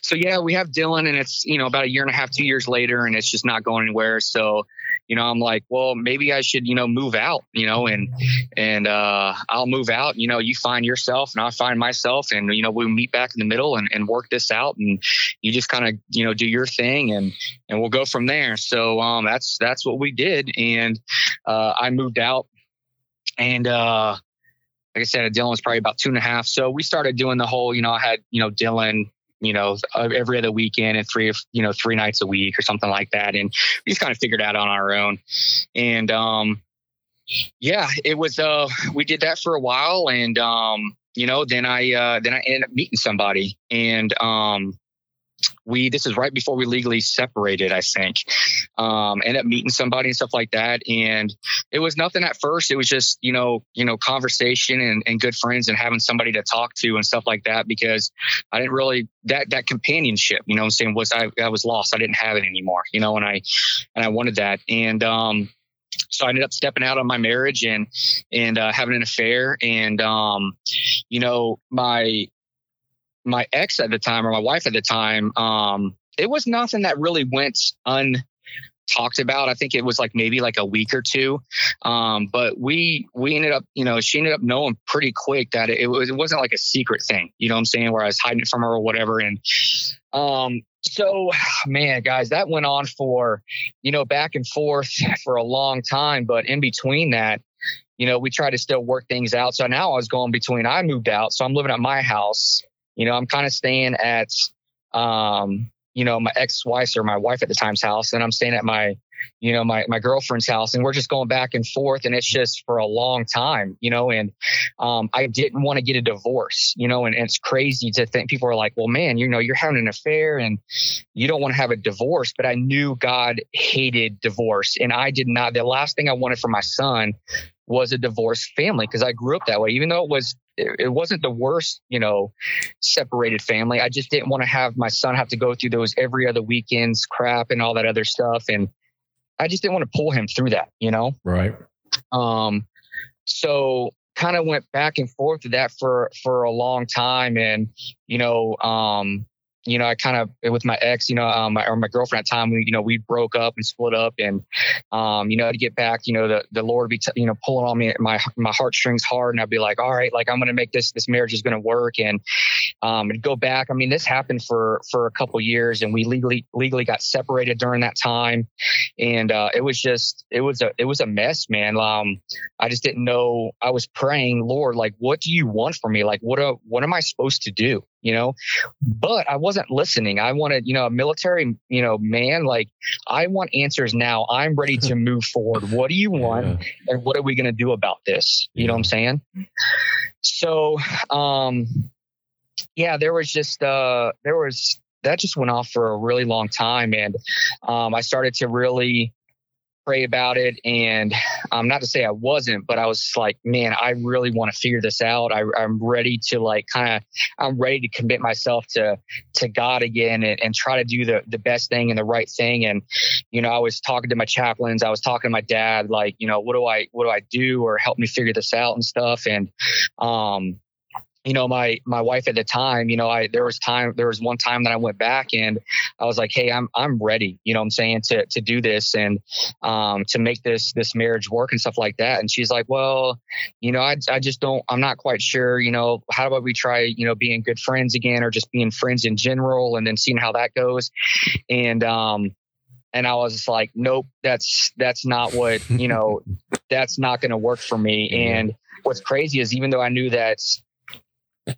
so yeah, we have Dylan, and it's you know about a year and a half, two years later, and it's just not going anywhere. So you know, I'm like, well, maybe I should you know move out. You know, and and uh, I'll move out. You know, you find yourself, and I'll find myself, and you know we'll meet back in the middle and, and work this out, and you just kind of you know do your thing, and and we'll go from there. So um, that's that's what we did, and uh, I moved out, and uh, like I said, Dylan was probably about two and a half. So we started doing the whole, you know, I had, you know, Dylan, you know, uh, every other weekend and three, you know, three nights a week or something like that. And we just kind of figured out on our own. And, um, yeah, it was, uh, we did that for a while and, um, you know, then I, uh, then I ended up meeting somebody and, um, we, this is right before we legally separated, I think, um, ended up meeting somebody and stuff like that. And, it was nothing at first. It was just, you know, you know, conversation and, and good friends and having somebody to talk to and stuff like that because I didn't really that that companionship, you know what I'm saying, was I, I was lost. I didn't have it anymore, you know, and I and I wanted that. And um so I ended up stepping out on my marriage and and uh, having an affair. And um, you know, my my ex at the time or my wife at the time, um, it was nothing that really went un talked about. I think it was like maybe like a week or two. Um, but we we ended up, you know, she ended up knowing pretty quick that it, was it wasn't like a secret thing. You know what I'm saying? Where I was hiding it from her or whatever. And um, so man, guys, that went on for, you know, back and forth for a long time. But in between that, you know, we tried to still work things out. So now I was going between I moved out. So I'm living at my house. You know, I'm kind of staying at um you know, my ex-wife or my wife at the time's house, and I'm staying at my, you know, my my girlfriend's house, and we're just going back and forth, and it's just for a long time, you know. And um, I didn't want to get a divorce, you know, and, and it's crazy to think people are like, well, man, you know, you're having an affair and you don't want to have a divorce, but I knew God hated divorce, and I did not. The last thing I wanted for my son was a divorced family because I grew up that way, even though it was it, it wasn't the worst, you know, separated family. I just didn't want to have my son have to go through those every other weekends crap and all that other stuff. And I just didn't want to pull him through that, you know? Right. Um, so kind of went back and forth with that for, for a long time. And, you know, um, you know, I kind of with my ex, you know, um, or my girlfriend at the time, we, you know, we broke up and split up, and, um, you know, to get back, you know, the the Lord be, t- you know, pulling on me my my heartstrings hard, and I'd be like, all right, like I'm gonna make this this marriage is gonna work, and um, and go back. I mean, this happened for for a couple years, and we legally legally got separated during that time, and uh, it was just it was a it was a mess, man. Um, I just didn't know. I was praying, Lord, like, what do you want from me? Like, what a, what am I supposed to do? You know, but I wasn't listening. I wanted, you know, a military, you know, man, like I want answers now. I'm ready to move forward. What do you want? Yeah. And what are we going to do about this? You know what I'm saying? So, um, yeah, there was just, uh, there was, that just went off for a really long time. And, um, I started to really, pray about it. And um not to say i wasn't but i was like man i really want to figure this out. I, i'm ready to like kind of i'm ready to commit myself to to god again and, and try to do the the best thing and the right thing. And you know i was talking to my chaplains. I was talking to my dad like you know what do i what do i do or help me figure this out and stuff? And um you know my my wife at the time you know i there was time there was one time that i went back and i was like hey i'm i'm ready you know what i'm saying to to do this and um to make this this marriage work and stuff like that. And she's like well you know i, I just don't i'm not quite sure you know how about we try you know being good friends again or just being friends in general and then seeing how that goes. And um and I was like, nope, that's that's not what you know, that's not going to work for me. And what's crazy is even though I knew that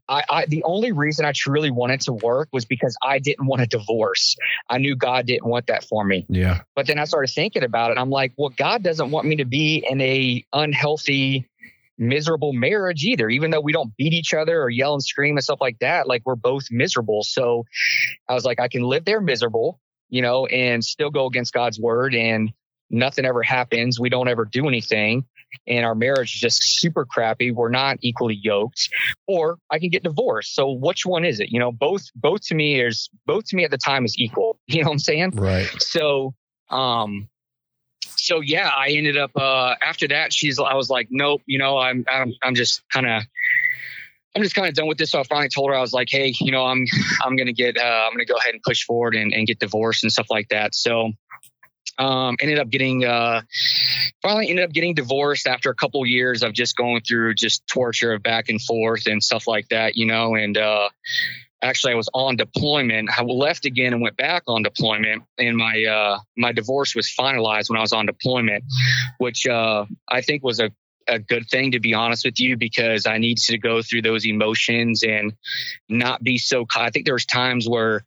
I, I the only reason I truly wanted to work was because I didn't want a divorce. I knew God didn't want that for me. Yeah. But then I started thinking about it. I'm like, well, God doesn't want me to be in a unhealthy, miserable marriage either. Even though we don't beat each other or yell and scream and stuff like that, like we're both miserable. So I was like, I can live there miserable, you know, and still go against God's word and nothing ever happens. We don't ever do anything. And our marriage is just super crappy. We're not equally yoked, or I can get divorced. So which one is it? You know, both both to me is both to me at the time is equal. You know what I'm saying? Right. So, um, so yeah, I ended up uh, after that. She's, I was like, nope. You know, I'm, I'm, I'm just kind of, I'm just kind of done with this. So I finally told her, I was like, hey, you know, I'm, I'm gonna get, uh, I'm gonna go ahead and push forward and, and get divorced and stuff like that. So, um, ended up getting, uh, finally ended up getting divorced after a couple years of just going through just torture of back and forth and stuff like that, you know, and, uh, actually I was on deployment. I left again and went back on deployment and my uh my divorce was finalized when I was on deployment, which uh I think was a a good thing to be honest with you because I needed to go through those emotions and not be so I think there was times where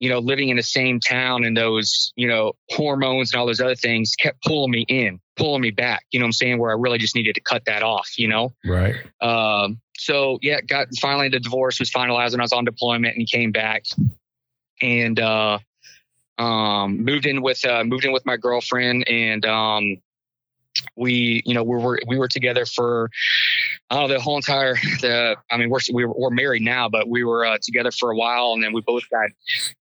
you know living in the same town and those you know hormones and all those other things kept pulling me in pulling me back you know what i'm saying where i really just needed to cut that off you know Right. um, so yeah, got finally the divorce was finalized and I was on deployment and came back and uh, um, moved in with uh, moved in with my girlfriend and um, we you know we were we were together for I the whole entire the I mean we're we were, we're married now but we were uh, together for a while and then we both got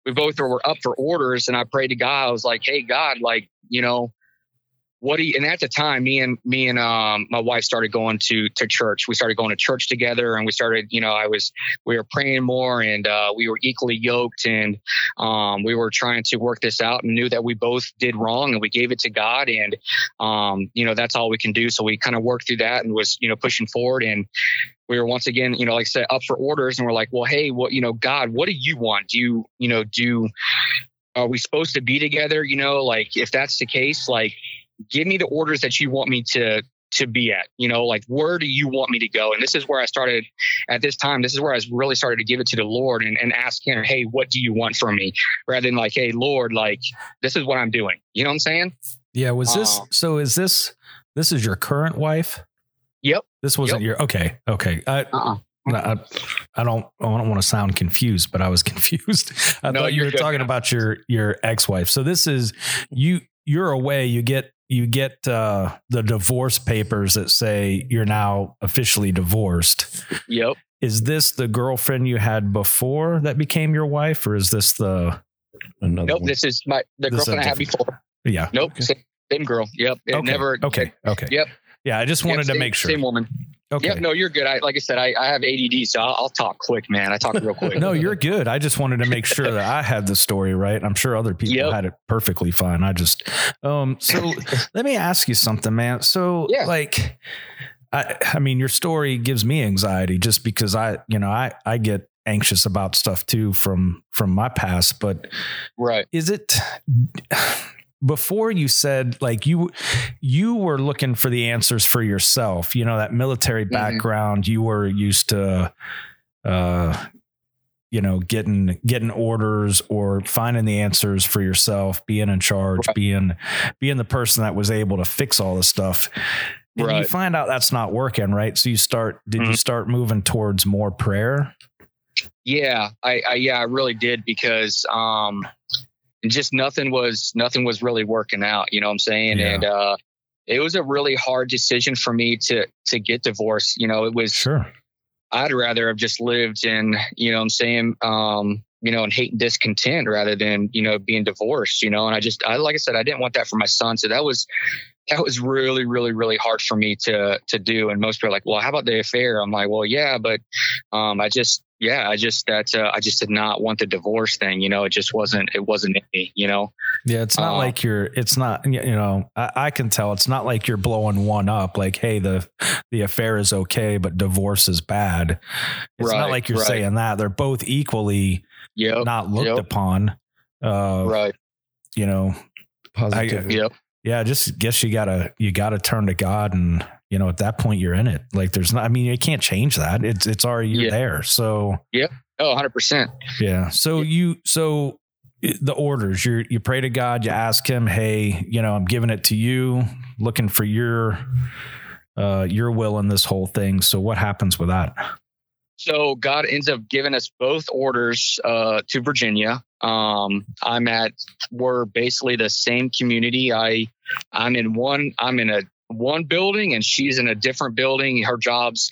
we both were up for orders and I prayed to God. I was like hey God like you know what you, and at the time me and me and um my wife started going to to church we started going to church together and we started you know i was we were praying more and uh we were equally yoked and um we were trying to work this out and knew that we both did wrong and we gave it to god and um you know that's all we can do so we kind of worked through that and was you know pushing forward and we were once again, you know, like I said, up for orders, and we're like, well, hey, what, you know, God, what do you want? Do you, you know, do are we supposed to be together? You know, like if that's the case, like give me the orders that you want me to to be at you know like where do you want me to go and this is where i started at this time this is where i really started to give it to the lord and, and ask him hey what do you want from me rather than like hey lord like this is what i'm doing you know what i'm saying Yeah. Was this Uh, so? Is this this is your current wife? Yep. This wasn't your okay. Okay. I, uh-uh I, I don't I don't want to sound confused, but I was confused. I No, thought you were talking man. about your your ex wife. So this is you. You're away. You get you get uh, the divorce papers that say you're now officially divorced. yep Is this the girlfriend you had before that became your wife, or is this the Another nope one. this is my the This girlfriend i had before yeah? nope Okay. same, same girl yep it okay. never Okay. Okay. Yep. Yeah, I just yep, wanted to make sure. same woman Okay. Yep, no, you're good. I like I said, I, I have ADD, so I'll, I'll talk quick, man. I talk real quick. No, you're good. I just wanted to make sure that I had the story right. I'm sure other people Yep. had it perfectly fine. I just um so let me ask you something, man. So Yeah. like I I mean your story gives me anxiety just because I, you know, I I get anxious about stuff too from from my past, but right. is it before you said like you you were looking for the answers for yourself you know that military Mhm. background you were used to uh you know getting getting orders or finding the answers for yourself being in charge Right. being being the person that was able to fix all this stuff and you find out that's not working right so you start did you Mhm. start moving towards more prayer Yeah, I, I yeah, I really did because um just nothing was nothing was really working out, you know what I'm saying? Yeah. And uh it was a really hard decision for me to to get divorced. You know, it was sure I'd rather have just lived in, you know what I'm saying, um, you know, and hate and discontent rather than, you know, being divorced, you know, and I just I like I said, I didn't want that for my son. So that was that was really, really, really hard for me to to do. And most people are like, well, how about the affair? I'm like, well, yeah, but um, I just, yeah, I just that uh, I just did not want the divorce thing. You know, it just wasn't, it wasn't me. You know, yeah it's not Uh, like you're it's not you know I, I can tell it's not like you're blowing one up like hey the the affair is okay but divorce is bad it's not like you're right. saying that they're both equally yep, not looked yep. upon uh right, you know Positivity. yep, yeah just guess you gotta you gotta turn to god and you know at that point you're in it like there's not i mean you can't change that it's it's already you're Yeah. there so yeah, oh, 100 percent. yeah so you so the orders you you pray to god you ask him hey you know i'm giving it to you looking for your uh your will in this whole thing so what happens with that So God ends up giving us both orders uh, to Virginia. Um, I'm at we're basically the same community. I I'm in one I'm in a one building and she's in a different building. Her job's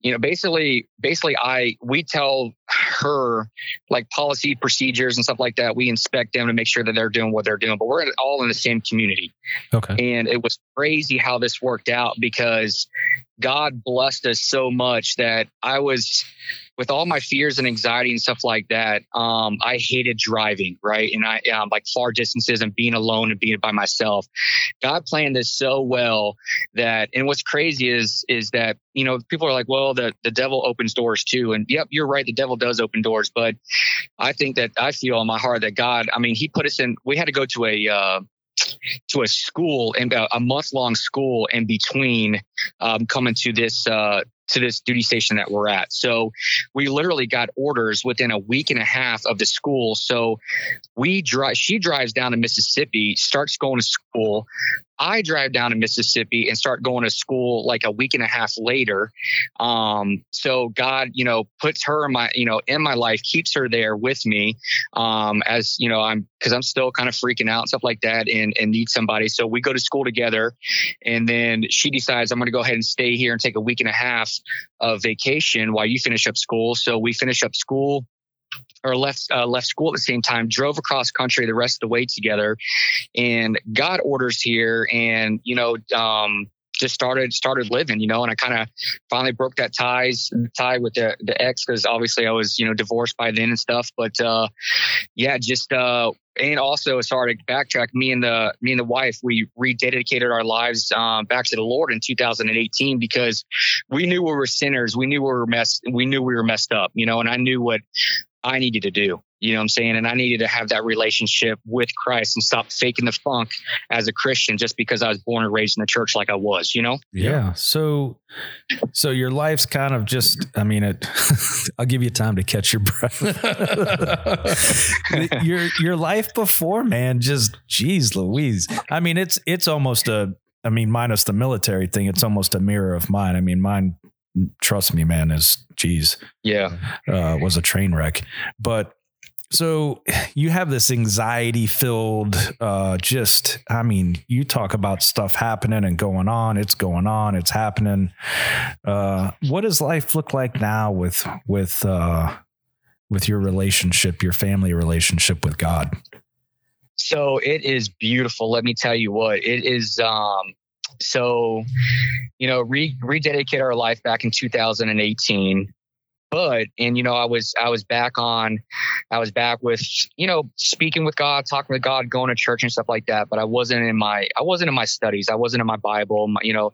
you know basically basically I we tell her like policy procedures and stuff like that. We inspect them to make sure that they're doing what they're doing. But we're all in the same community. okay And it was crazy how this worked out because God blessed us so much that I was, with all my fears and anxiety and stuff like that, um, I hated driving, right? And I, um, like far distances and being alone and being by myself. God planned this so well that, and what's crazy is, is that, you know, people are like, well, the, the devil opens doors too. And yep, you're right. The devil does open doors. But I think that I feel in my heart that God, I mean, he put us in, we had to go to a, uh, to a school and a, month long school in between um, coming to this uh, to this duty station that we're at. So we literally got orders within a week and a half of the school. So we drive. She drives down to Mississippi, starts going to school. I drive down to Mississippi and start going to school like a week and a half later. Um, so God, you know, puts her in my, you know, in my life, keeps her there with me. Um, as you know, I'm because I'm still kind of freaking out and stuff like that and, and need somebody. So we go to school together and then she decides I'm going to go ahead and stay here and take a week and a half of vacation while you finish up school. So we finish up school or left uh, left school at the same time, drove across country the rest of the way together, and got orders here, and you know, um, just started started living, you know, and I kind of finally broke that ties tie with the the ex because obviously I was you know divorced by then and stuff, but uh, yeah, just uh, and also sorry to backtrack, me and the me and the wife we rededicated our lives um, back to the Lord in 2018 because we knew we were sinners, we knew we were messed, we knew we were messed up, you know, and I knew what I needed to do. You know what I'm saying? And I needed to have that relationship with Christ and stop faking the funk as a Christian just because I was born and raised in the church like I was, you know? Yeah. So, so your life's kind of just, I mean, it, I'll give you time to catch your breath. your, your life before, man, just geez, Louise. I mean, it's, it's almost a, I mean, minus the military thing, it's almost a mirror of mine. I mean, mine, trust me, man, is geez, Yeah. uh, was a train wreck. But so you have this anxiety filled, uh, just, I mean, you talk about stuff happening and going on. It's going on. It's happening. Uh, what does life look like now with, with, uh, with your relationship, your family relationship with God? So it is beautiful. Let me tell you what it is. Um, so, you know, re- rededicate our life back in 2018. But and you know, I was I was back on, I was back with you know speaking with God, talking with God, going to church and stuff like that. But I wasn't in my I wasn't in my studies. I wasn't in my Bible. My, you know,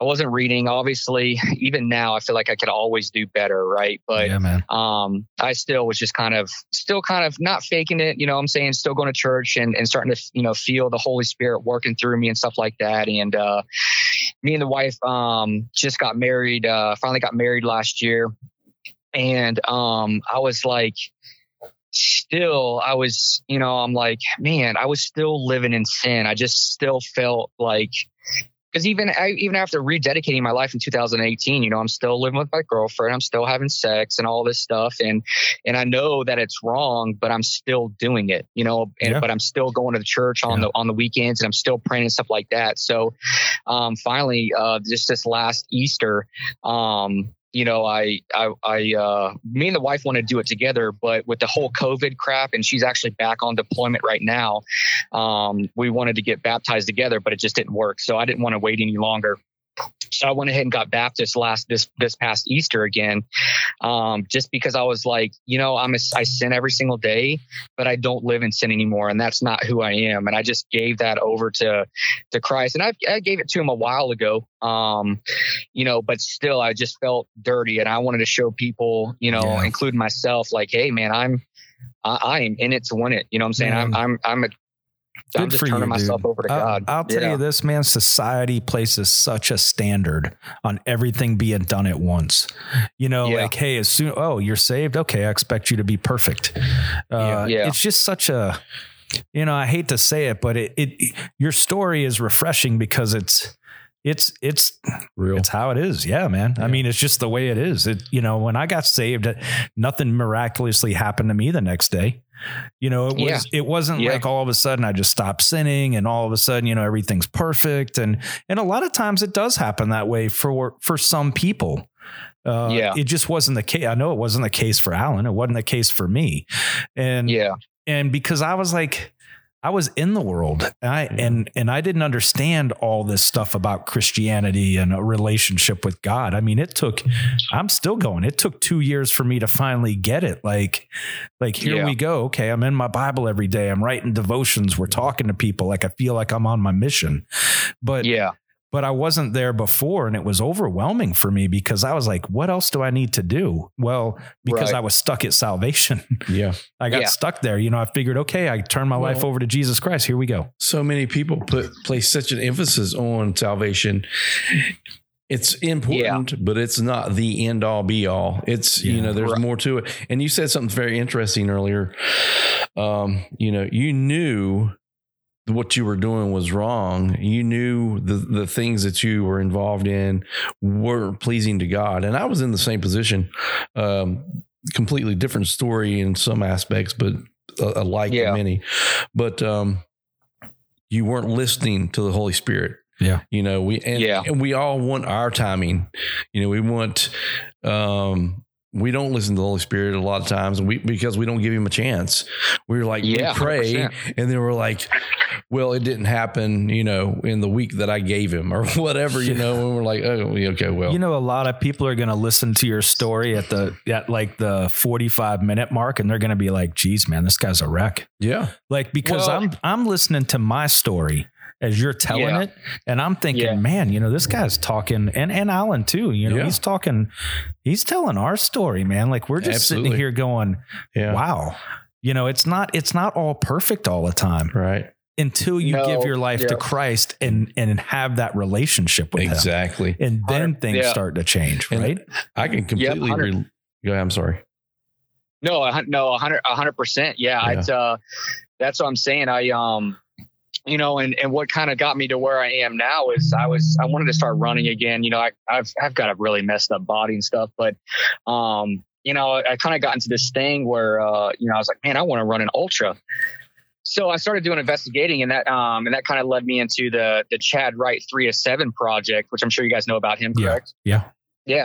I wasn't reading. Obviously, even now, I feel like I could always do better, right? But yeah, man. um, I still was just kind of, still kind of not faking it, you know what I'm saying? Still going to church and, and starting to, you know, feel the Holy Spirit working through me and stuff like that. And, uh, me and the wife, um, just got married, uh, finally got married last year. and um, I was like, still, I was, you know, I'm like, man, I was still living in sin. I just still felt like because even I, even after rededicating my life in 2018, you know, I'm still living with my girlfriend. I'm still having sex and all this stuff, and and I know that it's wrong, but I'm still doing it, you know. And Yeah. but I'm still going to the church on Yeah. the on the weekends, and I'm still praying and stuff like that. So, um, finally, uh, just this last Easter, um, you know, I, I, I, uh, me and the wife want to do it together, but with the whole COVID crap, and she's actually back on deployment right now. Um, we wanted to get baptized together, but it just didn't work. So I didn't want to wait any longer. So I went ahead and got baptized last this this past Easter again, um, just because I was like, you know, I'm a, I sin every single day, but I don't live in sin anymore, and that's not who I am. And I just gave that over to to Christ, and I, I gave it to him a while ago, um, you know, but still, I just felt dirty, and I wanted to show people, you know, Yeah. including myself, like, hey, man, I'm I, I am in it to win it. You know what I'm saying? I'm I'm I'm a I'm Good just for you, myself dude. over to I'll- God. I'll, tell Yeah. you this, man. Society places such a standard on everything being done at once. You know, Yeah. like, hey, as soon oh, you're saved. Okay, I expect you to be perfect. Uh, Yeah. It's just such a, you know, I hate to say it, but it, it your story is refreshing because it's. It's it's Real. it's how it is. Yeah, man. I mean, it's just the way it is. It you know, when I got saved, nothing miraculously happened to me the next day. You know, it was Yeah. it wasn't Yeah. like all of a sudden I just stopped sinning and all of a sudden, you know, everything's perfect. And and a lot of times it does happen that way for for some people. Uh, Yeah. it just wasn't the case. I know it wasn't the case for Allen. It wasn't the case for me. And yeah, and because I was like, I was in the world, and I and and I didn't understand all this stuff about Christianity and a relationship with God. I mean, it took. I'm still going. It took two years for me to finally get it. Like, like here Yeah. we go. Okay, I'm in my Bible every day. I'm writing devotions. We're talking to people. Like I feel like I'm on my mission. But yeah, but I wasn't there before, and it was overwhelming for me because I was like, what else do I need to do? Well, because Right. I was stuck at salvation. Yeah. I got Yeah. stuck there. You know, I figured, okay, I turned my life over to Jesus Christ. Here we go. so many people put place such an emphasis on salvation. It's important, but it's not the end all be all. It's you know there's Right. more to it. And you said something very interesting earlier. Um, you know, you knew what you were doing was wrong. You knew the the things that you were involved in weren't pleasing to God. And I was in the same position. Um, completely different story in some aspects, but uh, alike Yeah. in many. But um, you weren't listening to the Holy Spirit. Yeah. You know, we and, Yeah. and we all want our timing. You know, we want um we don't listen to the Holy Spirit a lot of times we because we don't give him a chance. We're like Yeah, we pray 100%. and then we're like, well, it didn't happen, you know, in the week that I gave him or whatever, you know, and we're like, oh okay, well. You know, a lot of people are going to listen to your story at the at like the 45 minute mark and they're going to be like, geez, man, this guy's a wreck. yeah. Like, because Well- I'm I'm listening to my story as you're telling Yeah. it. And I'm thinking, Yeah. man, you know, this guy's talking and, and Allen too, you know, Yeah. he's talking, he's telling our story, man. Like we're just Absolutely. sitting here going, Yeah. wow. You know, it's not it's not all perfect all the time. Right. until you No, give your life to. Christ and and have that relationship with him. Exactly. And then things yeah. start to change, And- right? I can completely hundred- re- go ahead, I'm sorry. no, no, a hundred, a hundred percent. Yeah, Yeah. it's uh, that's what I'm saying. I um, you know, and and what kind of got me to where I am now is I was I wanted to start running again. You know, I I've I've got a really messed up body and stuff, but um, you know, I, I kind of got into this thing where uh, you know, I was like, man, I want to run an ultra. So I started doing investigating, and that um, and that kind of led me into the the Chadd Wright three of seven project, which I'm sure you guys know about him, correct? Yeah. Yeah,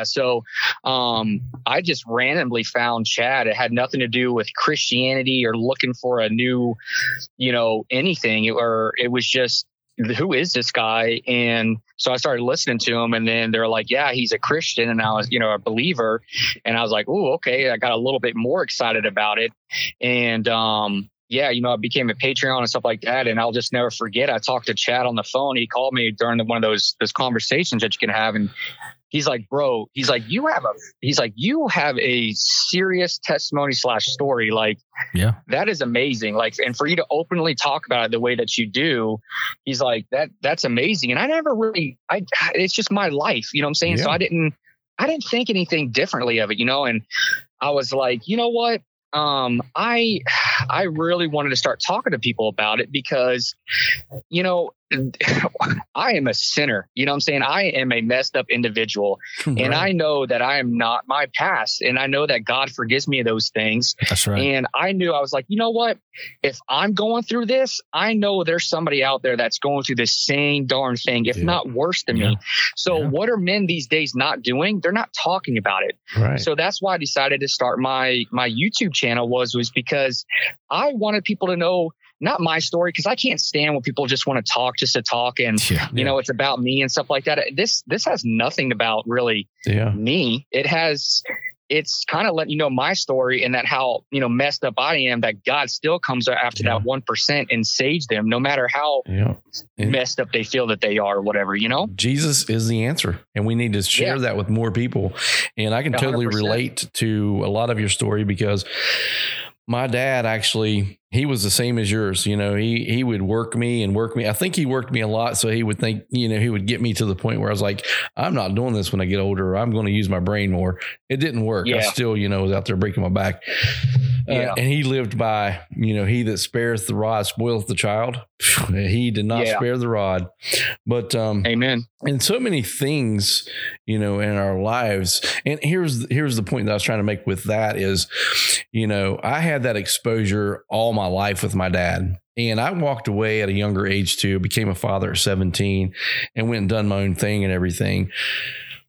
so um, I just randomly found Chadd. It had nothing to do with Christianity or looking for a new, you know, anything. It- or it was just, who is this guy? And so I started listening to him, and then they're like, "Yeah, he's a Christian," and I was, you know, a believer. And I was like, "Oh, okay." I got a little bit more excited about it, and um, yeah, you know, I became a Patreon and stuff like that. And I'll just never forget. I talked to Chadd on the phone. He called me during one of those those conversations that you can have, and he's like, bro, he's like, you have a, he's like, you have a serious testimony slash story. Like, Yeah. that is amazing. Like, and for you to openly talk about it the way that you do, he's like, that, that's amazing. And I never really, I, it's just my life, you know what I'm saying? So I didn't, I didn't think anything differently of it, you know, and I was like, you know what? um, I I really wanted to start talking to people about it because, you know, I am a sinner. You know what I'm saying? I am a messed up individual. Hmm, right. And I know that I am not my past. And I know that God forgives me of those things. That's right. And I knew I was like, you know what? If I'm going through this, I know there's somebody out there that's going through the same darn thing, if yeah. not worse than yeah. me. So yeah. what are men these days not doing? They're not talking about it. Right. So that's why I decided to start my my YouTube channel was was because I wanted people to know not my story because I can't stand when people just want to talk just to talk and yeah, you yeah. know it's about me and stuff like that. This this has nothing about really yeah. me. It has it's kind of letting you know my story and that how you know messed up I am. That God still comes after that one percent and saves them, no matter how messed up they feel that they are, or whatever. You know, Jesus is the answer, and we need to share that with more people. And I can 100%. totally relate to a lot of your story because my dad actually he was the same as yours you know he he would work me and work me. I think he worked me a lot so he would think you know he would get me to the point where i was like i'm not doing this when i get older. I'm going to use my brain more. It didn't work. Yeah. i still you know was out there breaking my back. Uh, yeah. and he lived by you know he that spares the rod spoileth the child. He did not yeah. spare the rod. But um amen. and so many things you know in our lives. And here's here's the point that i was trying to make with that is you know i had that exposure all my life with my dad and i walked away at a younger age too became a father at 17 and went and done my own thing and everything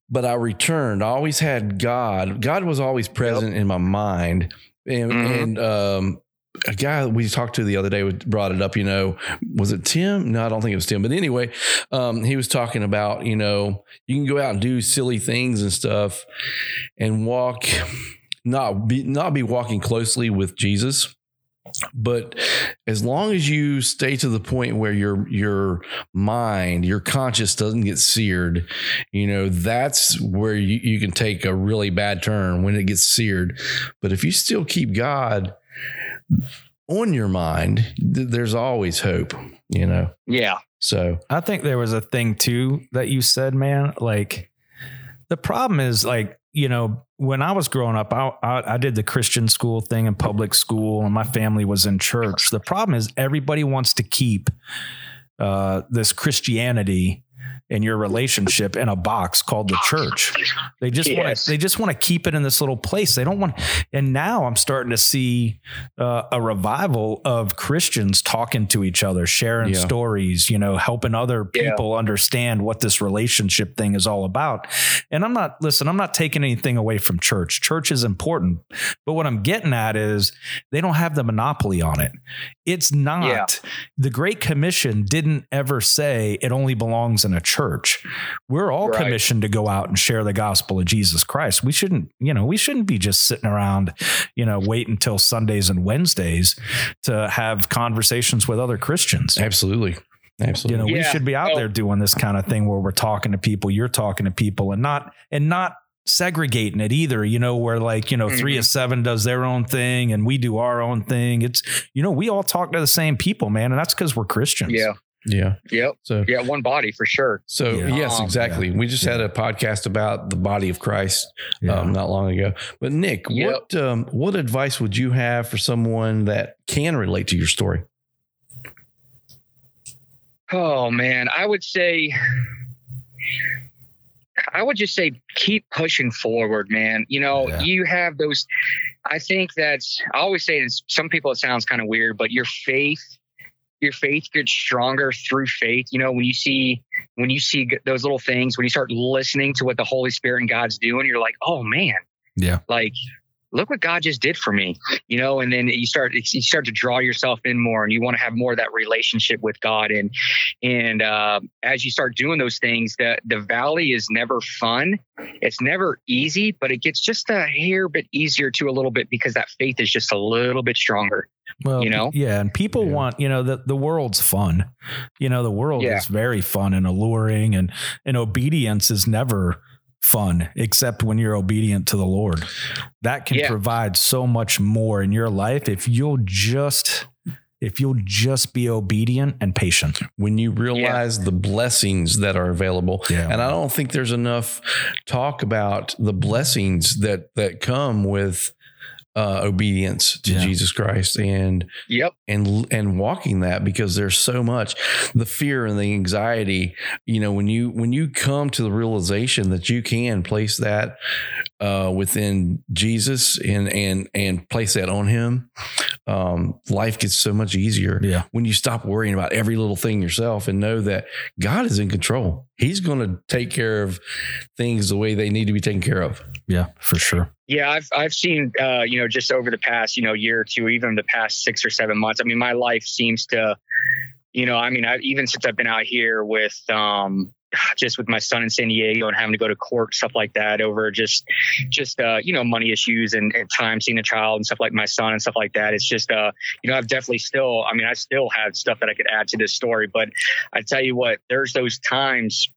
but i returned I always had god god was always present yep. in my mind and, mm-hmm. and um a guy we talked to the other day brought it up. You know, was it Tim? No, I don't think it was Tim. But anyway, um, he was talking about you know you can go out and do silly things and stuff, and walk not be not be walking closely with Jesus. But as long as you stay to the point where your your mind, your conscience doesn't get seared, you know, that's where you, you can take a really bad turn when it gets seared. But if you still keep God on your mind, there's always hope, you know? Yeah. So I think there was a thing too that you said, man. Like the problem is like, you know, when I was growing up, I, I, I, did the Christian school thing in public school, and my family was in church. The problem is everybody wants to keep uh, this Christianity in your relationship in a box called the church. They just yes. want to they just want to keep it in this little place. They don't want and now I'm starting to see uh, a revival of Christians talking to each other, sharing yeah. stories, you know, helping other people yeah. understand what this relationship thing is all about. And I'm not listen, I'm not taking anything away from church. Church is important. But what I'm getting at is they don't have the monopoly on it. It's not yeah. the Great Commission didn't ever say it only belongs in a church church. We're all right. commissioned to go out and share the gospel of Jesus Christ. We shouldn't, you know, we shouldn't be just sitting around, you know, wait until Sundays and Wednesdays to have conversations with other Christians. Absolutely. Absolutely. You know, yeah. we should be out there doing this kind of thing where we're talking to people, you're talking to people and not and not segregating it either, you know, where like, you know, mm-hmm. three of seven does their own thing and we do our own thing. It's, you know, we all talk to the same people, man. And that's because we're Christians. Yeah. Yeah. Yep. So yeah, one body for sure. So yeah. yes, um, exactly. Yeah. We just yeah. had a podcast about the body of Christ um, not long ago. But Nick, yep. what um, what advice would you have for someone that can relate to your story? Oh man, I would say I would just say keep pushing forward, man. You know, you have those I think that's I always say to some people it sounds kind of weird, but your faith your faith gets stronger through faith. You know, when you see when you see those little things, when you start listening to what the Holy Spirit and God's doing, you're like, oh man, yeah, like look what God just did for me, you know, and then you start you start to draw yourself in more, and you want to have more of that relationship with God, and and uh, as you start doing those things, the the valley is never fun, it's never easy, but it gets just a hair bit easier to a little bit because that faith is just a little bit stronger. Well, you know, yeah, and people yeah. want, you know, the the world's fun. You know, the world yeah. is very fun and alluring, and and obedience is never fun except when you're obedient to the Lord. That can yeah. provide so much more in your life if you'll just if you'll just be obedient and patient. when you realize the blessings that are available. Yeah. And I don't think there's enough talk about the blessings that that come with uh, obedience to Yeah. Jesus Christ and Yep. and and walking that because there's so much the fear and the anxiety you know when you when you come to the realization that you can place that uh, within Jesus and and and place that on him um, life gets so much easier Yeah. when you stop worrying about every little thing yourself and know that God is in control he's going to take care of things the way they need to be taken care of Yeah, for sure. Yeah, I've I've seen uh, you know just over the past you know year or two, even the past six or seven months. I mean, my life seems to, you know, I mean, I, even since I've been out here with um just with my son in San Diego and having to go to court stuff like that over just just uh you know money issues and, and time seeing a child and stuff like my son and stuff like that. It's just uh you know I've definitely still I mean I still have stuff that I could add to this story, but I tell you what, there's those times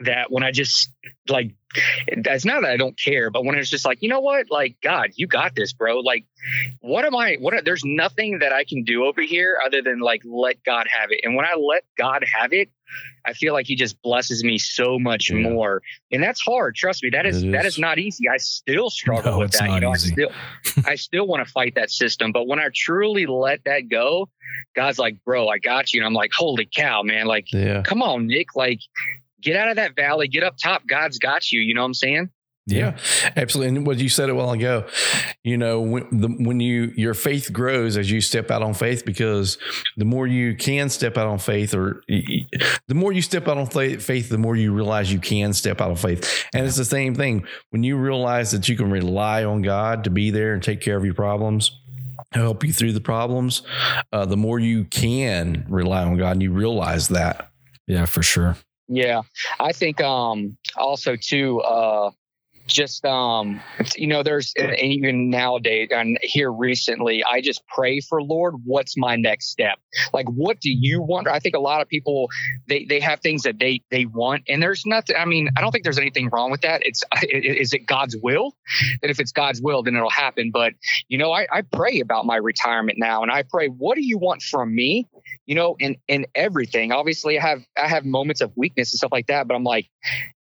that when I just like it's not that I don't care, but when it's just like, you know what, like God, you got this, bro. Like, what am I? What? Are, there's nothing that I can do over here other than like let God have it. And when I let God have it, I feel like He just blesses me so much Yeah. more. And that's hard. Trust me, that is, It that is. is not easy. I still struggle No, with that. you know, easy. I still, I still want to fight that system. But when I truly let that go, God's like, bro, I got you. And I'm like, holy cow, man! Like yeah come on, Nick, like get out of that valley, get up top. God's got you. You know what I'm saying? Yeah, absolutely. And what you said a while ago, you know, when the, when you your faith grows as you step out on faith, because the more you can step out on faith, or y- y- the more you step out on faith, the more you realize you can step out on faith. And it's the same thing when you realize that you can rely on God to be there and take care of your problems. Help you through the problems. Uh, the more you can rely on God, and you realize that. Yeah, for sure. Yeah, I think um also too uh just um you know there's and even nowadays and here recently I just pray for Lord what's my next step? Like what do you want? I think a lot of people they they have things that they they want and there's nothing I mean I don't think there's anything wrong with that. It's is it God's will? And if it's God's will then it'll happen but you know I, I pray about my retirement now and I pray what do you want from me? You know in in everything. Obviously I have I have moments of weakness and stuff like that but I'm like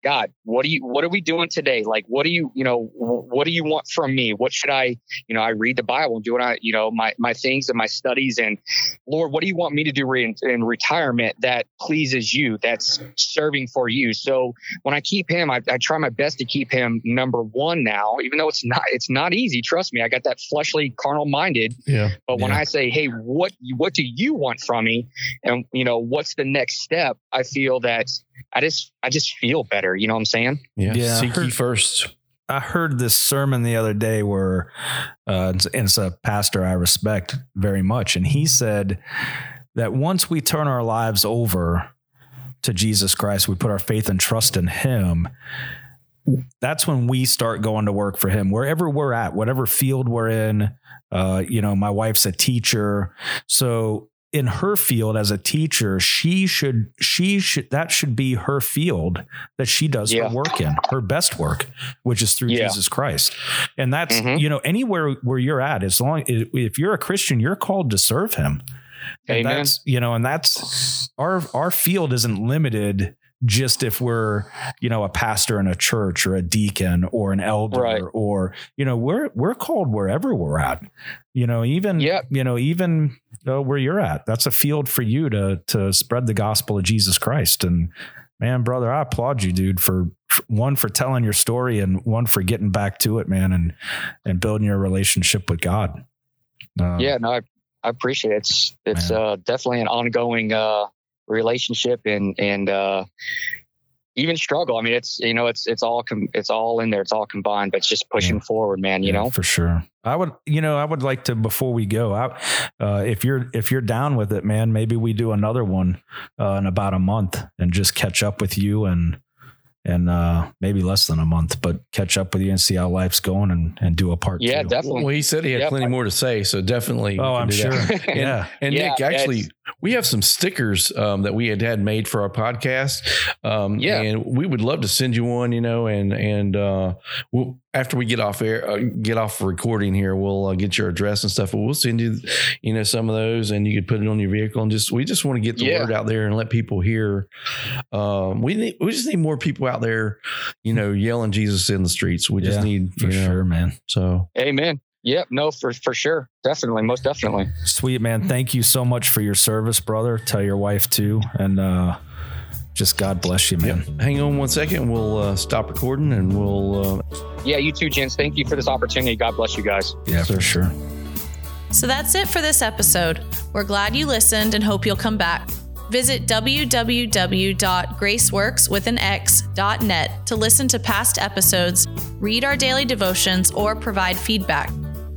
God, what do you what are we doing today? Like what do you, you know, what do you want from me? What should I, you know, I read the Bible and do what I, you know, my my things and my studies and Lord, what do you want me to do re- in, in retirement that pleases you, that's serving for you? So when I keep him, I, I try my best to keep him number one now, even though it's not it's not easy. Trust me, I got that fleshly, carnal minded. Yeah. But when Yeah. I say, hey, what what do you want from me? And you know, what's the next step? I feel that I just I just feel better. You know what I'm saying? Yeah. Yeah. Seek ye first. I heard this sermon the other day where uh, it's, and it's a pastor I respect very much, and he said that once we turn our lives over to Jesus Christ, we put our faith and trust in Him. That's when we start going to work for Him, wherever we're at, whatever field we're in. Uh, you know, my wife's a teacher, so in her field as a teacher, she should she should that should be her field that she does Yeah. her work in, her best work, which is through Yeah. Jesus Christ. And that's Mhm. you know anywhere where you're at, as long if you're a Christian, you're called to serve Him. And Amen. that's you know, and that's our our field isn't limited just if we're you know a pastor in a church or a deacon or an elder Right. or you know we're we're called wherever we're at you know even Yep. you know even uh, where you're at that's a field for you to to spread the gospel of jesus christ and man brother i applaud you dude for, for one for telling your story and one for getting back to it man and and building your relationship with god Uh, yeah, no, I, I appreciate it. It's it's uh, definitely an ongoing uh, relationship and and uh, even struggle. I mean, it's you know, it's it's all com- it's all in there. It's all combined, but it's just pushing forward, man. You Yeah, know. for sure. I would, you know, I would like to before we go out, uh, if you're if you're down with it, man, maybe we do another one uh, in about a month and just catch up with you and and uh, maybe less than a month, but catch up with you and see how life's going and and do a part Yeah, two. definitely. Well, he said he had Yep. plenty more to say, so definitely. Oh, I'm sure. And, yeah, and Yeah, Nick, actually, we have some stickers um, that we had had made for our podcast. Um, Yeah. and we would love to send you one. You know, and and uh, we'll after we get off air, uh, get off recording here, we'll uh, get your address and stuff. But we'll send you, you know, some of those, and you could put it on your vehicle. And just we just want to get the Yeah. word out there and let people hear. Um, we need we just need more people out there, you know, yelling Jesus in the streets. We just Yeah, need For you know, sure, man. So Amen. Yep. No, for for sure. Definitely. Most definitely. Sweet man. Thank you so much for your service, brother. Tell your wife too. And uh just God bless you, man. hang on one second. We'll uh, stop recording and we'll. Uh, Yeah. You too, gents. Thank you for this opportunity. God bless you guys. Yeah, for sure. So that's it for this episode. We're glad you listened and hope you'll come back. Visit www.graceworkswithanx.net to listen to past episodes, read our daily devotions, or provide feedback.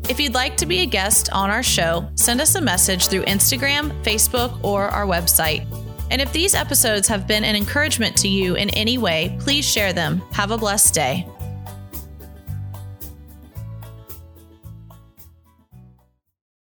If you'd like to be a guest on our show, send us a message through Instagram, Facebook, or our website. And if these episodes have been an encouragement to you in any way, please share them. Have a blessed day.